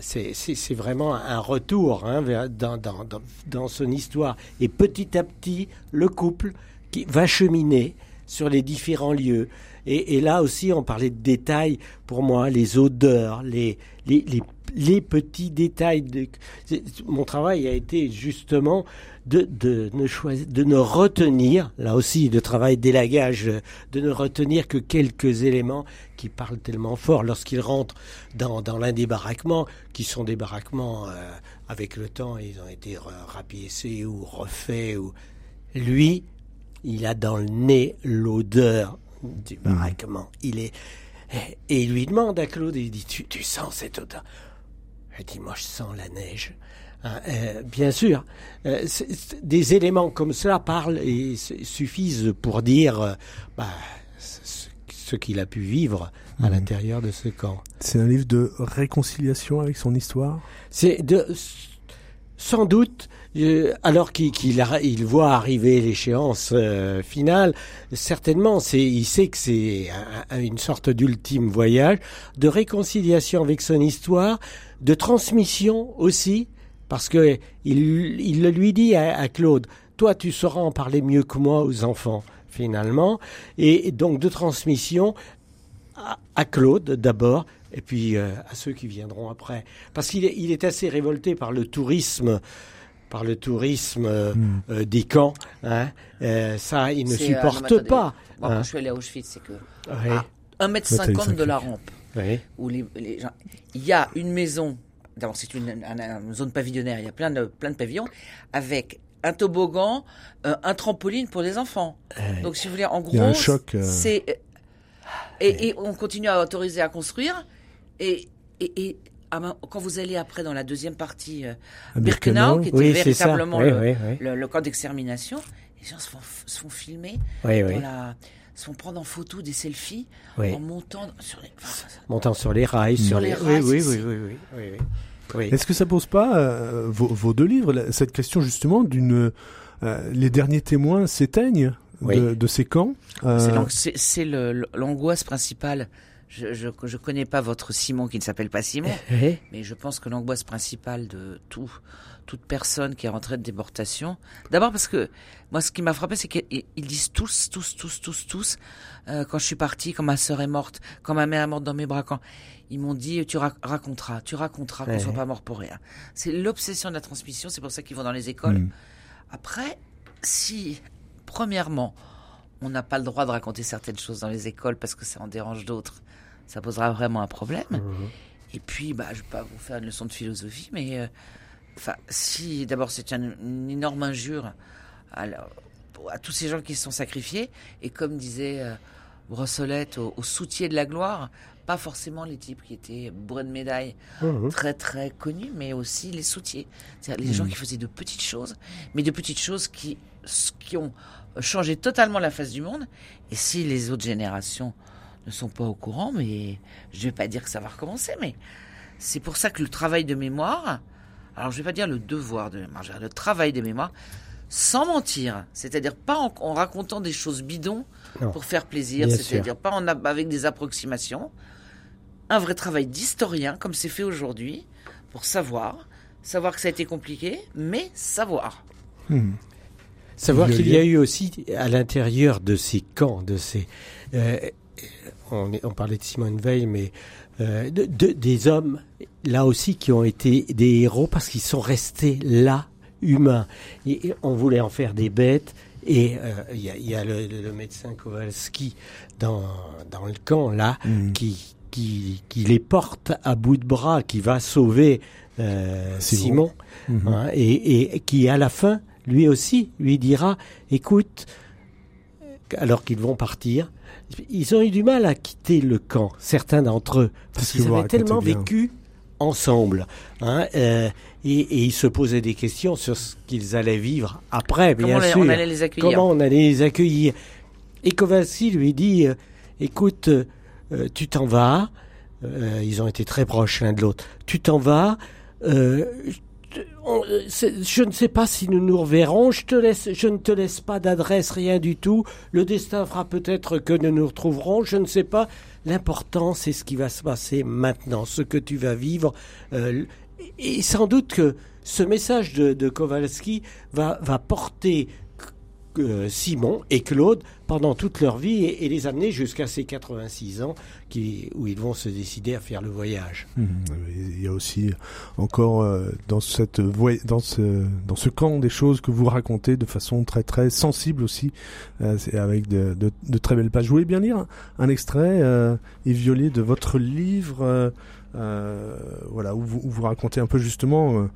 C'est vraiment un retour hein, dans, dans, dans son histoire. Et petit à petit, le couple qui va cheminer sur les différents lieux. Et, et là aussi, on parlait de détails, pour moi, les odeurs, les, les, les, les petits détails. De, mon travail a été justement de, de, ne choisir, de ne retenir, là aussi, le travail d'élagage, de ne retenir que quelques éléments qui parlent tellement fort lorsqu'ils rentrent dans, dans l'un des baraquements, qui sont des baraquements, euh, avec le temps, ils ont été ra- rapiécés ou refaits. Ou... Lui, il a dans le nez l'odeur du baraquement. Il est et il lui demande à Claude, il dit tu, tu sens cette odeur Elle dit moi je sens la neige. Hein, euh, bien sûr, euh, des éléments comme cela parlent et suffisent pour dire euh, bah, ce, ce qu'il a pu vivre à l'intérieur de ce camp. C'est un livre de réconciliation avec son histoire? C'est de sans doute alors qu'il arri- il voit arriver l'échéance euh, finale, certainement il sait que c'est un- un- une sorte d'ultime voyage de réconciliation avec son histoire, de transmission aussi parce que il, il le lui dit à, à Claude, toi tu sauras en parler mieux que moi aux enfants finalement et donc de transmission à, à Claude d'abord, et puis euh, à ceux qui viendront après. Parce qu'il est, il est assez révolté par le tourisme, par le tourisme euh, Hmm. euh, des camps. Hein. Euh, ça, il ne C'est, euh, non, supporte mais attendez. pas. Moi, hein. quand je suis allé à Auschwitz, c'est que Oui, Ah. 1m50 de la rampe, oui, où les, les gens... il y a une maison, d'abord c'est une, un- un- une zone pavillonnaire, il y a plein de, plein de pavillons, avec un toboggan, euh, un trampoline pour les enfants. Donc si vous voulez, en gros, Il y a un choc, euh. c'est... Et, et on continue à autoriser à construire, et, et, et quand vous allez après dans la deuxième partie, euh, À Birkenau, Birkenau. qui était oui véritablement Oui, le, oui, oui, le, le camp d'extermination, les gens se font, se font filmer, oui, dans oui, la, se font prendre en photo des selfies oui. en montant sur les. enfin, Montant sur les rails, Sur les rails, Oui, oui, c'est- oui, oui, oui, oui, oui. Oui. Est-ce que ça pose pas euh, vos, vos deux livres cette question justement d'une euh, les derniers témoins s'éteignent Oui. de, de ces camps euh, C'est l'angoisse principale. Je, je, je connais pas votre Simon qui ne s'appelle pas Simon, Oui, *laughs* mais je pense que l'angoisse principale de tout, toute personne qui est rentrée de déportation. D'abord parce que moi, ce qui m'a frappé, c'est qu'ils ils disent tous, tous, tous, tous, tous, euh, quand je suis partie, quand ma sœur est morte, quand ma mère est morte dans mes bras, quand ils m'ont dit, tu ra- raconteras, tu raconteras qu'on Ouais. soit pas mort pour rien. C'est l'obsession de la transmission. C'est pour ça qu'ils vont dans les écoles. Mm. Après, si, premièrement, on n'a pas le droit de raconter certaines choses dans les écoles parce que ça en dérange d'autres. Ça posera vraiment un problème. Mhm. Et puis, bah, je vais pas vous faire une leçon de philosophie, mais euh, enfin, si d'abord c'est un- une énorme injure à, à tous ces gens qui se sont sacrifiés, et comme disait euh, Brossolette, au, au soutien de la gloire, pas forcément les types qui étaient bourrés de médailles Mhm. très très connus, mais aussi les soutiers. C'est-à-dire les gens qui faisaient de petites choses, mais de petites choses qui, qui ont changé totalement la face du monde. Et si les autres générations ne sont pas au courant, mais je vais pas dire que ça va recommencer, mais c'est pour ça que le travail de mémoire, alors je vais pas dire le devoir de mémoire, je vais dire le travail de mémoire, sans mentir, c'est-à-dire pas en, en racontant des choses bidons Non. pour faire plaisir, c'est-à-dire pas en, avec des approximations, un vrai travail d'historien comme c'est fait aujourd'hui pour savoir, savoir que ça a été compliqué, mais savoir. Savoir qu'il y a eu aussi à l'intérieur de ces camps, de ces, euh, on, est- on parlait de Simone Veil, mais euh, de, de- des hommes là aussi qui ont été des héros parce qu'ils sont restés là, humains. Et, et on voulait en faire des bêtes. Et euh, il y a, il y a le, le médecin Kowalski dans, dans le camp là Mhm. qui, qui, qui les porte à bout de bras, qui va sauver Simon. Simon, Mhm. hein, et, et qui à la fin, lui aussi, lui dira, écoute, alors qu'ils vont partir, ils ont eu du mal à quitter le camp, certains d'entre eux, parce qu'ils avaient tellement bien. vécu ensemble, hein, euh, et, et ils se posaient des questions sur ce qu'ils allaient vivre après, Comment bien on, allait- sûr. on allait les accueillir Comment on allait les accueillir Et Kovalski lui dit, euh, écoute, euh, tu t'en vas. Euh, ils ont été très proches l'un de l'autre. Tu t'en vas. Euh, je- ne sais pas si nous nous reverrons. Je te laisse, je ne te laisse pas d'adresse, rien du tout. Le destin fera peut-être que nous nous retrouverons. Je ne sais pas. L'important, c'est ce qui va se passer maintenant, ce que tu vas vivre. Euh, et sans doute que ce message de, de Kowalski va, va porter euh, Simon et Claude pendant toute leur vie et, et les amener jusqu'à ces 86 ans qui, où ils vont se décider à faire le voyage. Mhm. Il y a aussi encore euh, dans cette dans ce dans ce camp des choses que vous racontez de façon très très sensible aussi, euh, avec de, de, de très belles pages. Je voulais bien lire un, extrait euh, et de votre livre, euh, voilà où vous, où vous racontez un peu justement.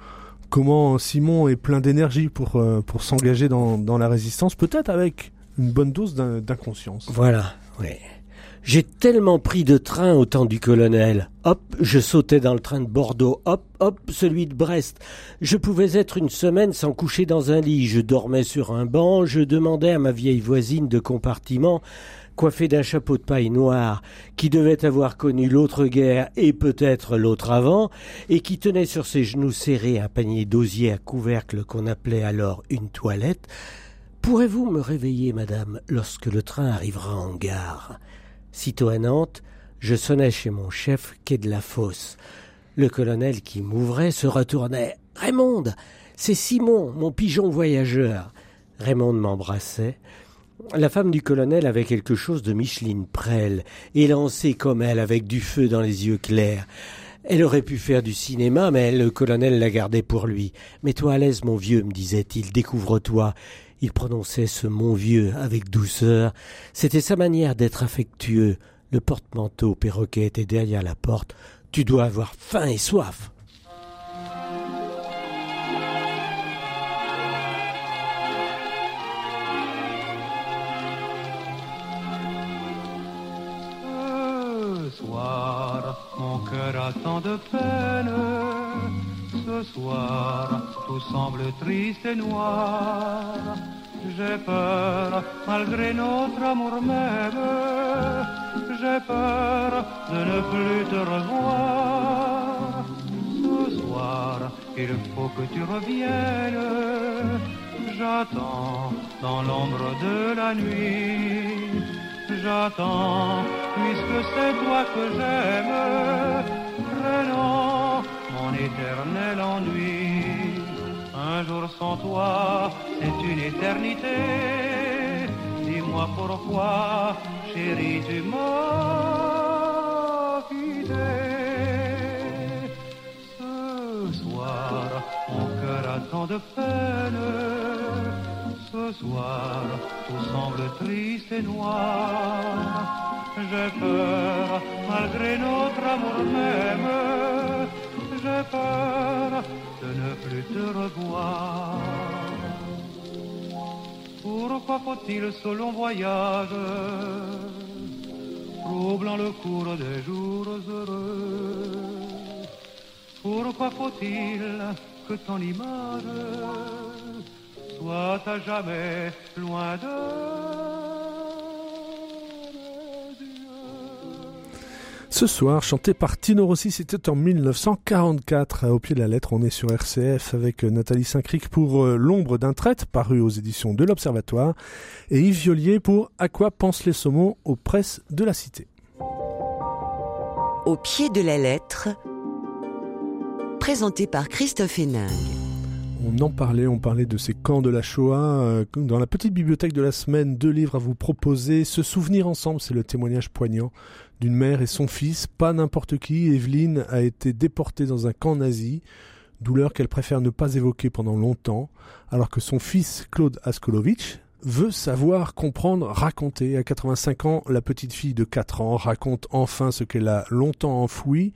Comment Simon est plein d'énergie pour euh, pour s'engager dans, dans la résistance, peut-être avec une bonne dose d'in- d'inconscience. Voilà, oui. J'ai tellement pris de train au temps du colonel. Hop, je sautais dans le train de Bordeaux. Hop, hop, celui de Brest. Je pouvais être une semaine sans coucher dans un lit. Je dormais sur un banc. Je demandais à ma vieille voisine de compartiment, coiffée d'un chapeau de paille noir, qui devait avoir connu l'autre guerre et peut-être l'autre avant, et qui tenait sur ses genoux serrés un panier d'osier à couvercle qu'on appelait alors une toilette. Pourrez-vous me réveiller, madame, lorsque le train arrivera en gare? Sitôt à Nantes, je sonnais chez mon chef quai de la Fosse. Le colonel qui m'ouvrait se retournait. Raymond, c'est Simon, mon pigeon voyageur. Raymond m'embrassait. La femme du colonel avait quelque chose de Micheline Prel, élancée comme elle, avec du feu dans les yeux clairs. Elle aurait pu faire du cinéma, mais le colonel la gardait pour lui. Mets-toi à l'aise, mon vieux, me disait-il, découvre-toi. Il prononçait ce mon vieux avec douceur. C'était sa manière d'être affectueux. Le porte-manteau perroquet était derrière la porte. Tu dois avoir faim et soif. Mon cœur a tant de peine. Ce soir, tout semble triste et noir. J'ai peur, malgré notre amour même. J'ai peur de ne plus te revoir. Ce soir, il faut que tu reviennes. J'attends dans l'ombre de la nuit. J'attends, puisque c'est toi que j'aime, mon éternel ennui. Un jour sans toi, c'est une éternité. Dis-moi pourquoi, chérie, tu m'as quitté. Ce soir, mon cœur a tant de peine. Ce soir tout semble triste et noir. J'ai peur, malgré notre amour même, peur de ne plus te revoir. Pourquoi faut-il ce long voyage, troublant le cours des jours heureux? Pourquoi faut-il que ton image soit à jamais loin de Ce soir, chanté par Tino Rossi, c'était en 1944. Au pied de la lettre, on est sur RCF avec Nathalie Saint-Cric pour euh, L'ombre d'un traître, paru aux éditions de l'Observatoire, et Yves Violier pour À quoi pensent les saumons aux presses de la Cité. Au pied de la lettre, présenté par Christophe Héningue. On en parlait, on parlait de ces camps de la Shoah. Euh, dans la petite bibliothèque de la semaine, deux livres à vous proposer. Se souvenir ensemble, c'est le témoignage poignant d'une mère et son fils, pas n'importe qui. Evelyne a été déportée dans un camp nazi, douleur qu'elle préfère ne pas évoquer pendant longtemps, alors que son fils Claude Askolovitch veut savoir, comprendre, raconter. À 85 ans, la petite fille de 4 ans raconte enfin ce qu'elle a longtemps enfoui,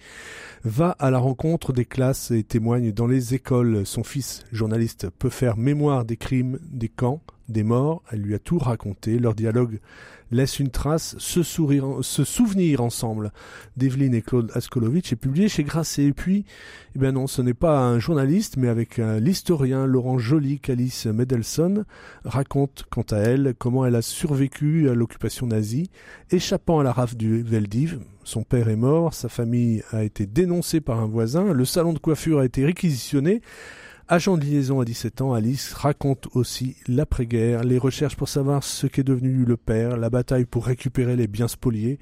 va à la rencontre des classes et témoigne dans les écoles. Son fils, journaliste, peut faire mémoire des crimes, des camps, des morts. Elle lui a tout raconté. Leur dialogue laisse une trace, se, sourire, se souvenir ensemble d'Evelyne et Claude Askolovitch est publié chez Grasset. Et puis, eh bien non, ce n'est pas un journaliste, mais avec l'historien Laurent Joly qu'Alice Mendelssohn raconte quant à elle comment elle a survécu à l'occupation nazie, échappant à la rafle du Veldiv. Son père est mort, sa famille a été dénoncée par un voisin, le salon de coiffure a été réquisitionné, Agent de liaison à 17 ans, Alice raconte aussi l'après-guerre, les recherches pour savoir ce qu'est devenu le père, la bataille pour récupérer les biens spoliés.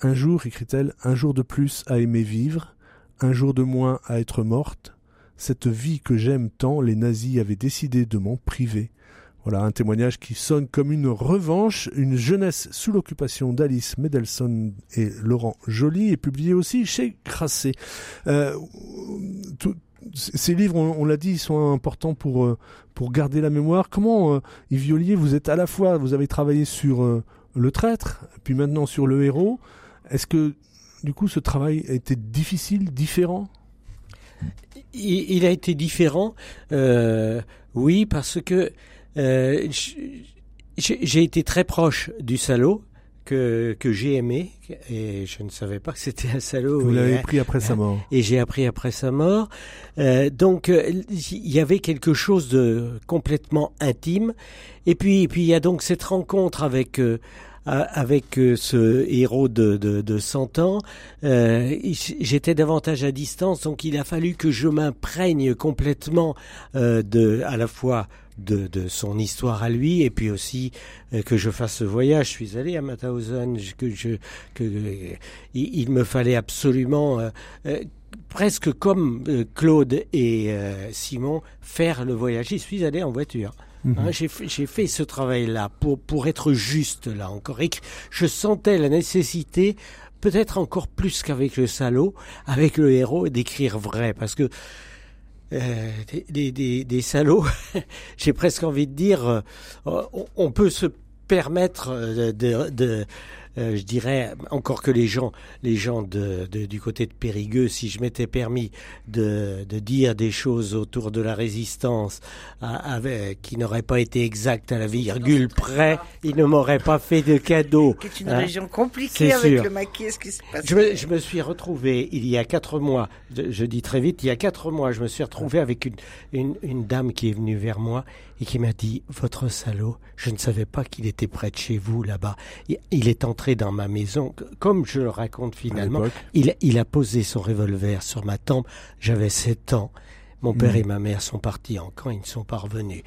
Un jour, écrit-elle, un jour de plus à aimer vivre, un jour de moins à être morte. Cette vie que j'aime tant, les nazis avaient décidé de m'en priver. Voilà un témoignage qui sonne comme une revanche, une jeunesse sous l'occupation d'Alice Mendelssohn et Laurent Joly est publié aussi chez Grasset. Euh, ces livres, on, l'a dit, sont importants pour euh, pour garder la mémoire. Comment, euh, Yves vous êtes à la fois, vous avez travaillé sur euh, le traître, puis maintenant sur le héros. Est-ce que du coup, ce travail a été difficile, différent? Il, a été différent, oui, parce que j'ai été très proche du salaud que, que j'ai aimé et je ne savais pas que c'était un salaud. Vous l'avez pris après sa mort. Et j'ai appris après sa mort. Euh, donc euh, il y avait quelque chose de complètement intime. Et puis et puis il y a donc cette rencontre avec euh, avec euh, ce héros de, de, de 100 ans, euh, j'étais davantage à distance, donc il a fallu que je m'imprègne complètement euh, de, à la fois de, de, son histoire à lui et puis aussi euh, que je fasse ce voyage. Je suis allé à Mauthausen, que je, que il, me fallait absolument euh, presque comme Claude et Simon faire le voyage. J'y suis allé en voiture. Mhm. Hein, j'ai fait ce travail-là pour, pour être juste, là encore. Et je sentais la nécessité, peut-être encore plus qu'avec le salaud, avec le héros, d'écrire vrai. Parce que euh, des, des, des, salauds, *laughs* j'ai presque envie de dire, euh, on, peut se permettre de, de euh, je dirais, encore que les gens, les gens de, du côté de Périgueux, si je m'étais permis de, de, dire des choses autour de la résistance avec, qui n'auraient pas été exactes à la virgule près, ils ne m'auraient pas fait de cadeau. C'est une hein. région compliquée avec le maquis, ce qui se passe. Je me, je me, suis retrouvé il y a quatre mois, je, je, dis très vite, il y a quatre mois, je me suis retrouvé avec une, une, une dame qui est venue vers moi et qui m'a dit, votre salaud, je ne savais pas qu'il était près de chez vous là-bas. Il est entré dans ma maison, comme je le raconte finalement, il, il, a posé son revolver sur ma tempe. J'avais sept ans. Mon père hmm. et ma mère sont partis en camp, ils ne sont pas revenus.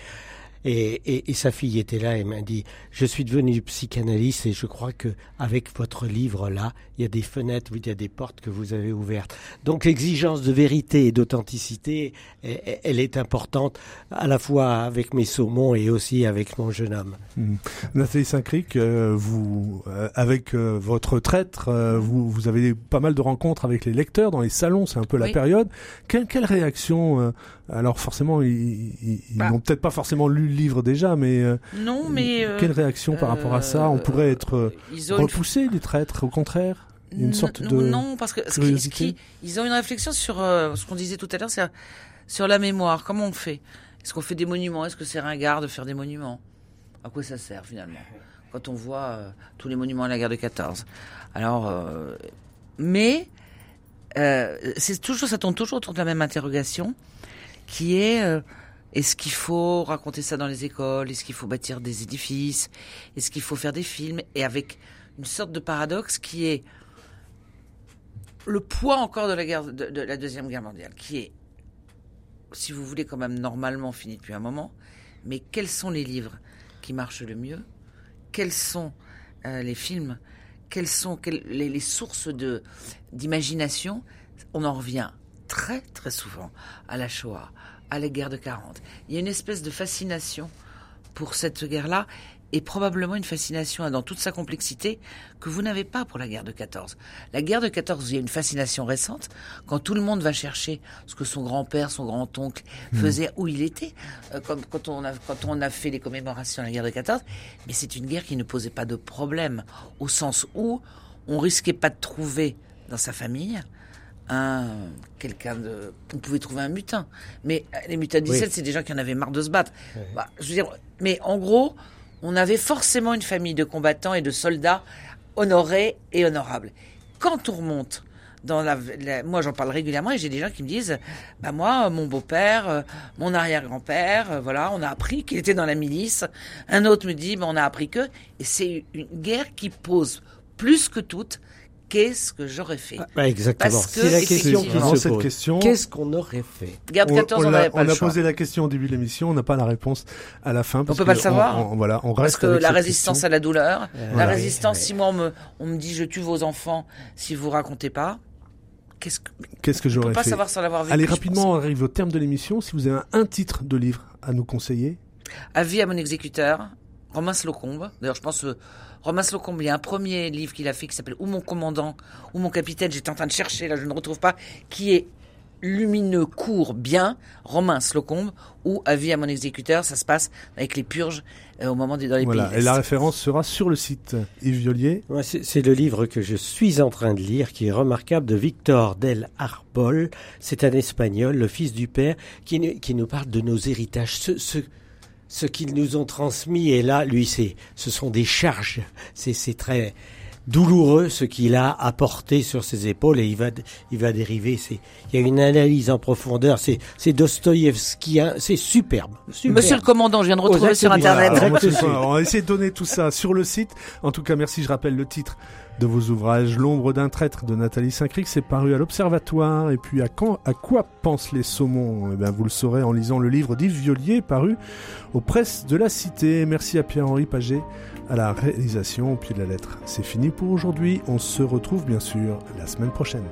Et, sa fille était là et m'a dit je suis devenu psychanalyste et je crois que avec votre livre là il y a des fenêtres il y a des portes que vous avez ouvertes. Donc l'exigence de vérité et d'authenticité elle, est importante à la fois avec mes saumons et aussi avec mon jeune homme. Mmh. Nathalie Saint-Cric euh, vous euh, avec euh, votre traître vous, vous avez pas mal de rencontres avec les lecteurs dans les salons c'est un peu la période. Quelle, quelle réaction alors forcément ils, ils, bah. n'ont peut-être pas forcément lu lu le livre déjà, mais, euh, Non, mais euh, quelle réaction par rapport à ça On euh, pourrait être euh, ont une repoussé, les traîtres, au contraire Une Non, sorte non, de non parce que ce qui, ce curiosité qui- ils ont une réflexion sur euh, ce qu'on disait tout à l'heure, c'est sur la mémoire. Comment on fait? Est-ce qu'on fait des monuments? Est-ce que c'est ringard de faire des monuments? À quoi ça sert finalement? Quand on voit euh, tous les monuments à la guerre de 14. Alors, euh, mais euh, c'est toujours, ça tourne toujours autour de la même interrogation, qui est euh, est-ce qu'il faut raconter ça dans les écoles? Est-ce qu'il faut bâtir des édifices? Est-ce qu'il faut faire des films? Et avec une sorte de paradoxe qui est le poids encore de la guerre, de, la deuxième guerre mondiale, qui est, si vous voulez, quand même normalement fini depuis un moment. Mais quels sont les livres qui marchent le mieux? Quels sont euh, les films? Quelles sont les, sources d'imagination? On en revient très très souvent à la Shoah, à la guerre de 40. Il y a une espèce de fascination pour cette guerre-là et probablement une fascination dans toute sa complexité que vous n'avez pas pour la guerre de 14. La guerre de 14, il y a une fascination récente quand tout le monde va chercher ce que son grand-père, son grand-oncle faisait, où il était, euh, comme quand on, a, quand on a fait les commémorations de la guerre de 14. Mais c'est une guerre qui ne posait pas de problème, au sens où on risquait pas de trouver dans sa famille un quelqu'un de on pouvait trouver un mutin. Mais euh, les mutins de 17 Oui. c'est des gens qui en avaient marre de se battre. Bah, je veux dire mais en gros on avait forcément une famille de combattants et de soldats honorés et honorables. Quand on remonte dans la, la- moi j'en parle régulièrement et j'ai des gens qui me disent bah moi mon beau-père euh, mon arrière-grand-père euh, voilà on a appris qu'il était dans la milice. Un autre me dit bah, on a appris que et c'est une guerre qui pose plus que toute qu'est-ce que j'aurais fait Bah, exactement. Parce que, C'est la question qui se cette pose. question. Qu'est-ce qu'on aurait fait Guerre de 14 on, on, n'avait a, pas on le a choix posé la question au début de l'émission, on n'a pas la réponse à la fin. parce peut pas le savoir. on- on- voilà, on Parce que avec la résistance question. à la douleur, la Voilà. résistance, Oui, si moi on me, on me dit je tue vos enfants si vous racontez pas, qu'est-ce que. Qu'est-ce que On peut j'aurais pas fait savoir sans l'avoir vécu. Allez, rapidement, on arrive au terme de l'émission. Si vous avez un, un titre de livre à nous conseiller. Avis à mon exécuteur, Romain Slocombe. D'ailleurs, je pense, euh, Romain Slocombe, il y a un premier livre qu'il a fait qui s'appelle Ou mon commandant, ou mon capitaine, j'étais en train de chercher, là je ne retrouve pas, qui est lumineux, court, bien, Romain Slocombe, ou Avis à mon exécuteur, ça se passe avec les purges euh, au moment des, dans les voilà. pays Et la référence sera sur le site. Yves Violier. C'est le livre que je suis en train de lire, qui est remarquable, de Victor del Arbol. C'est un Espagnol, le fils du père, qui, nous- qui nous parle de nos héritages, ce, ce, ce qu'ils nous ont transmis. Et là, lui, c'est, ce sont des charges. C'est, c'est très douloureux ce qu'il a apporté sur ses épaules et il va, il va dériver. C'est, il y a une analyse en profondeur. C'est, c'est Dostoïevski. C'est superbe. superbe. Monsieur le commandant, je viens de retrouver sur Internet. Alors, *laughs* soir, on va essayer de donner tout ça sur le site. En tout cas, merci. Je rappelle le titre de vos ouvrages. L'ombre d'un traître de Nathalie Saint-Cric, c'est paru à l'Observatoire. Et puis, à, quand, à quoi pensent les saumons? Eh bien, Vous le saurez en lisant le livre d'Yves Violier, paru aux presses de la Cité. Merci à Pierre-Henri Paget à la réalisation au pied de la lettre. C'est fini pour aujourd'hui. On se retrouve bien sûr la semaine prochaine.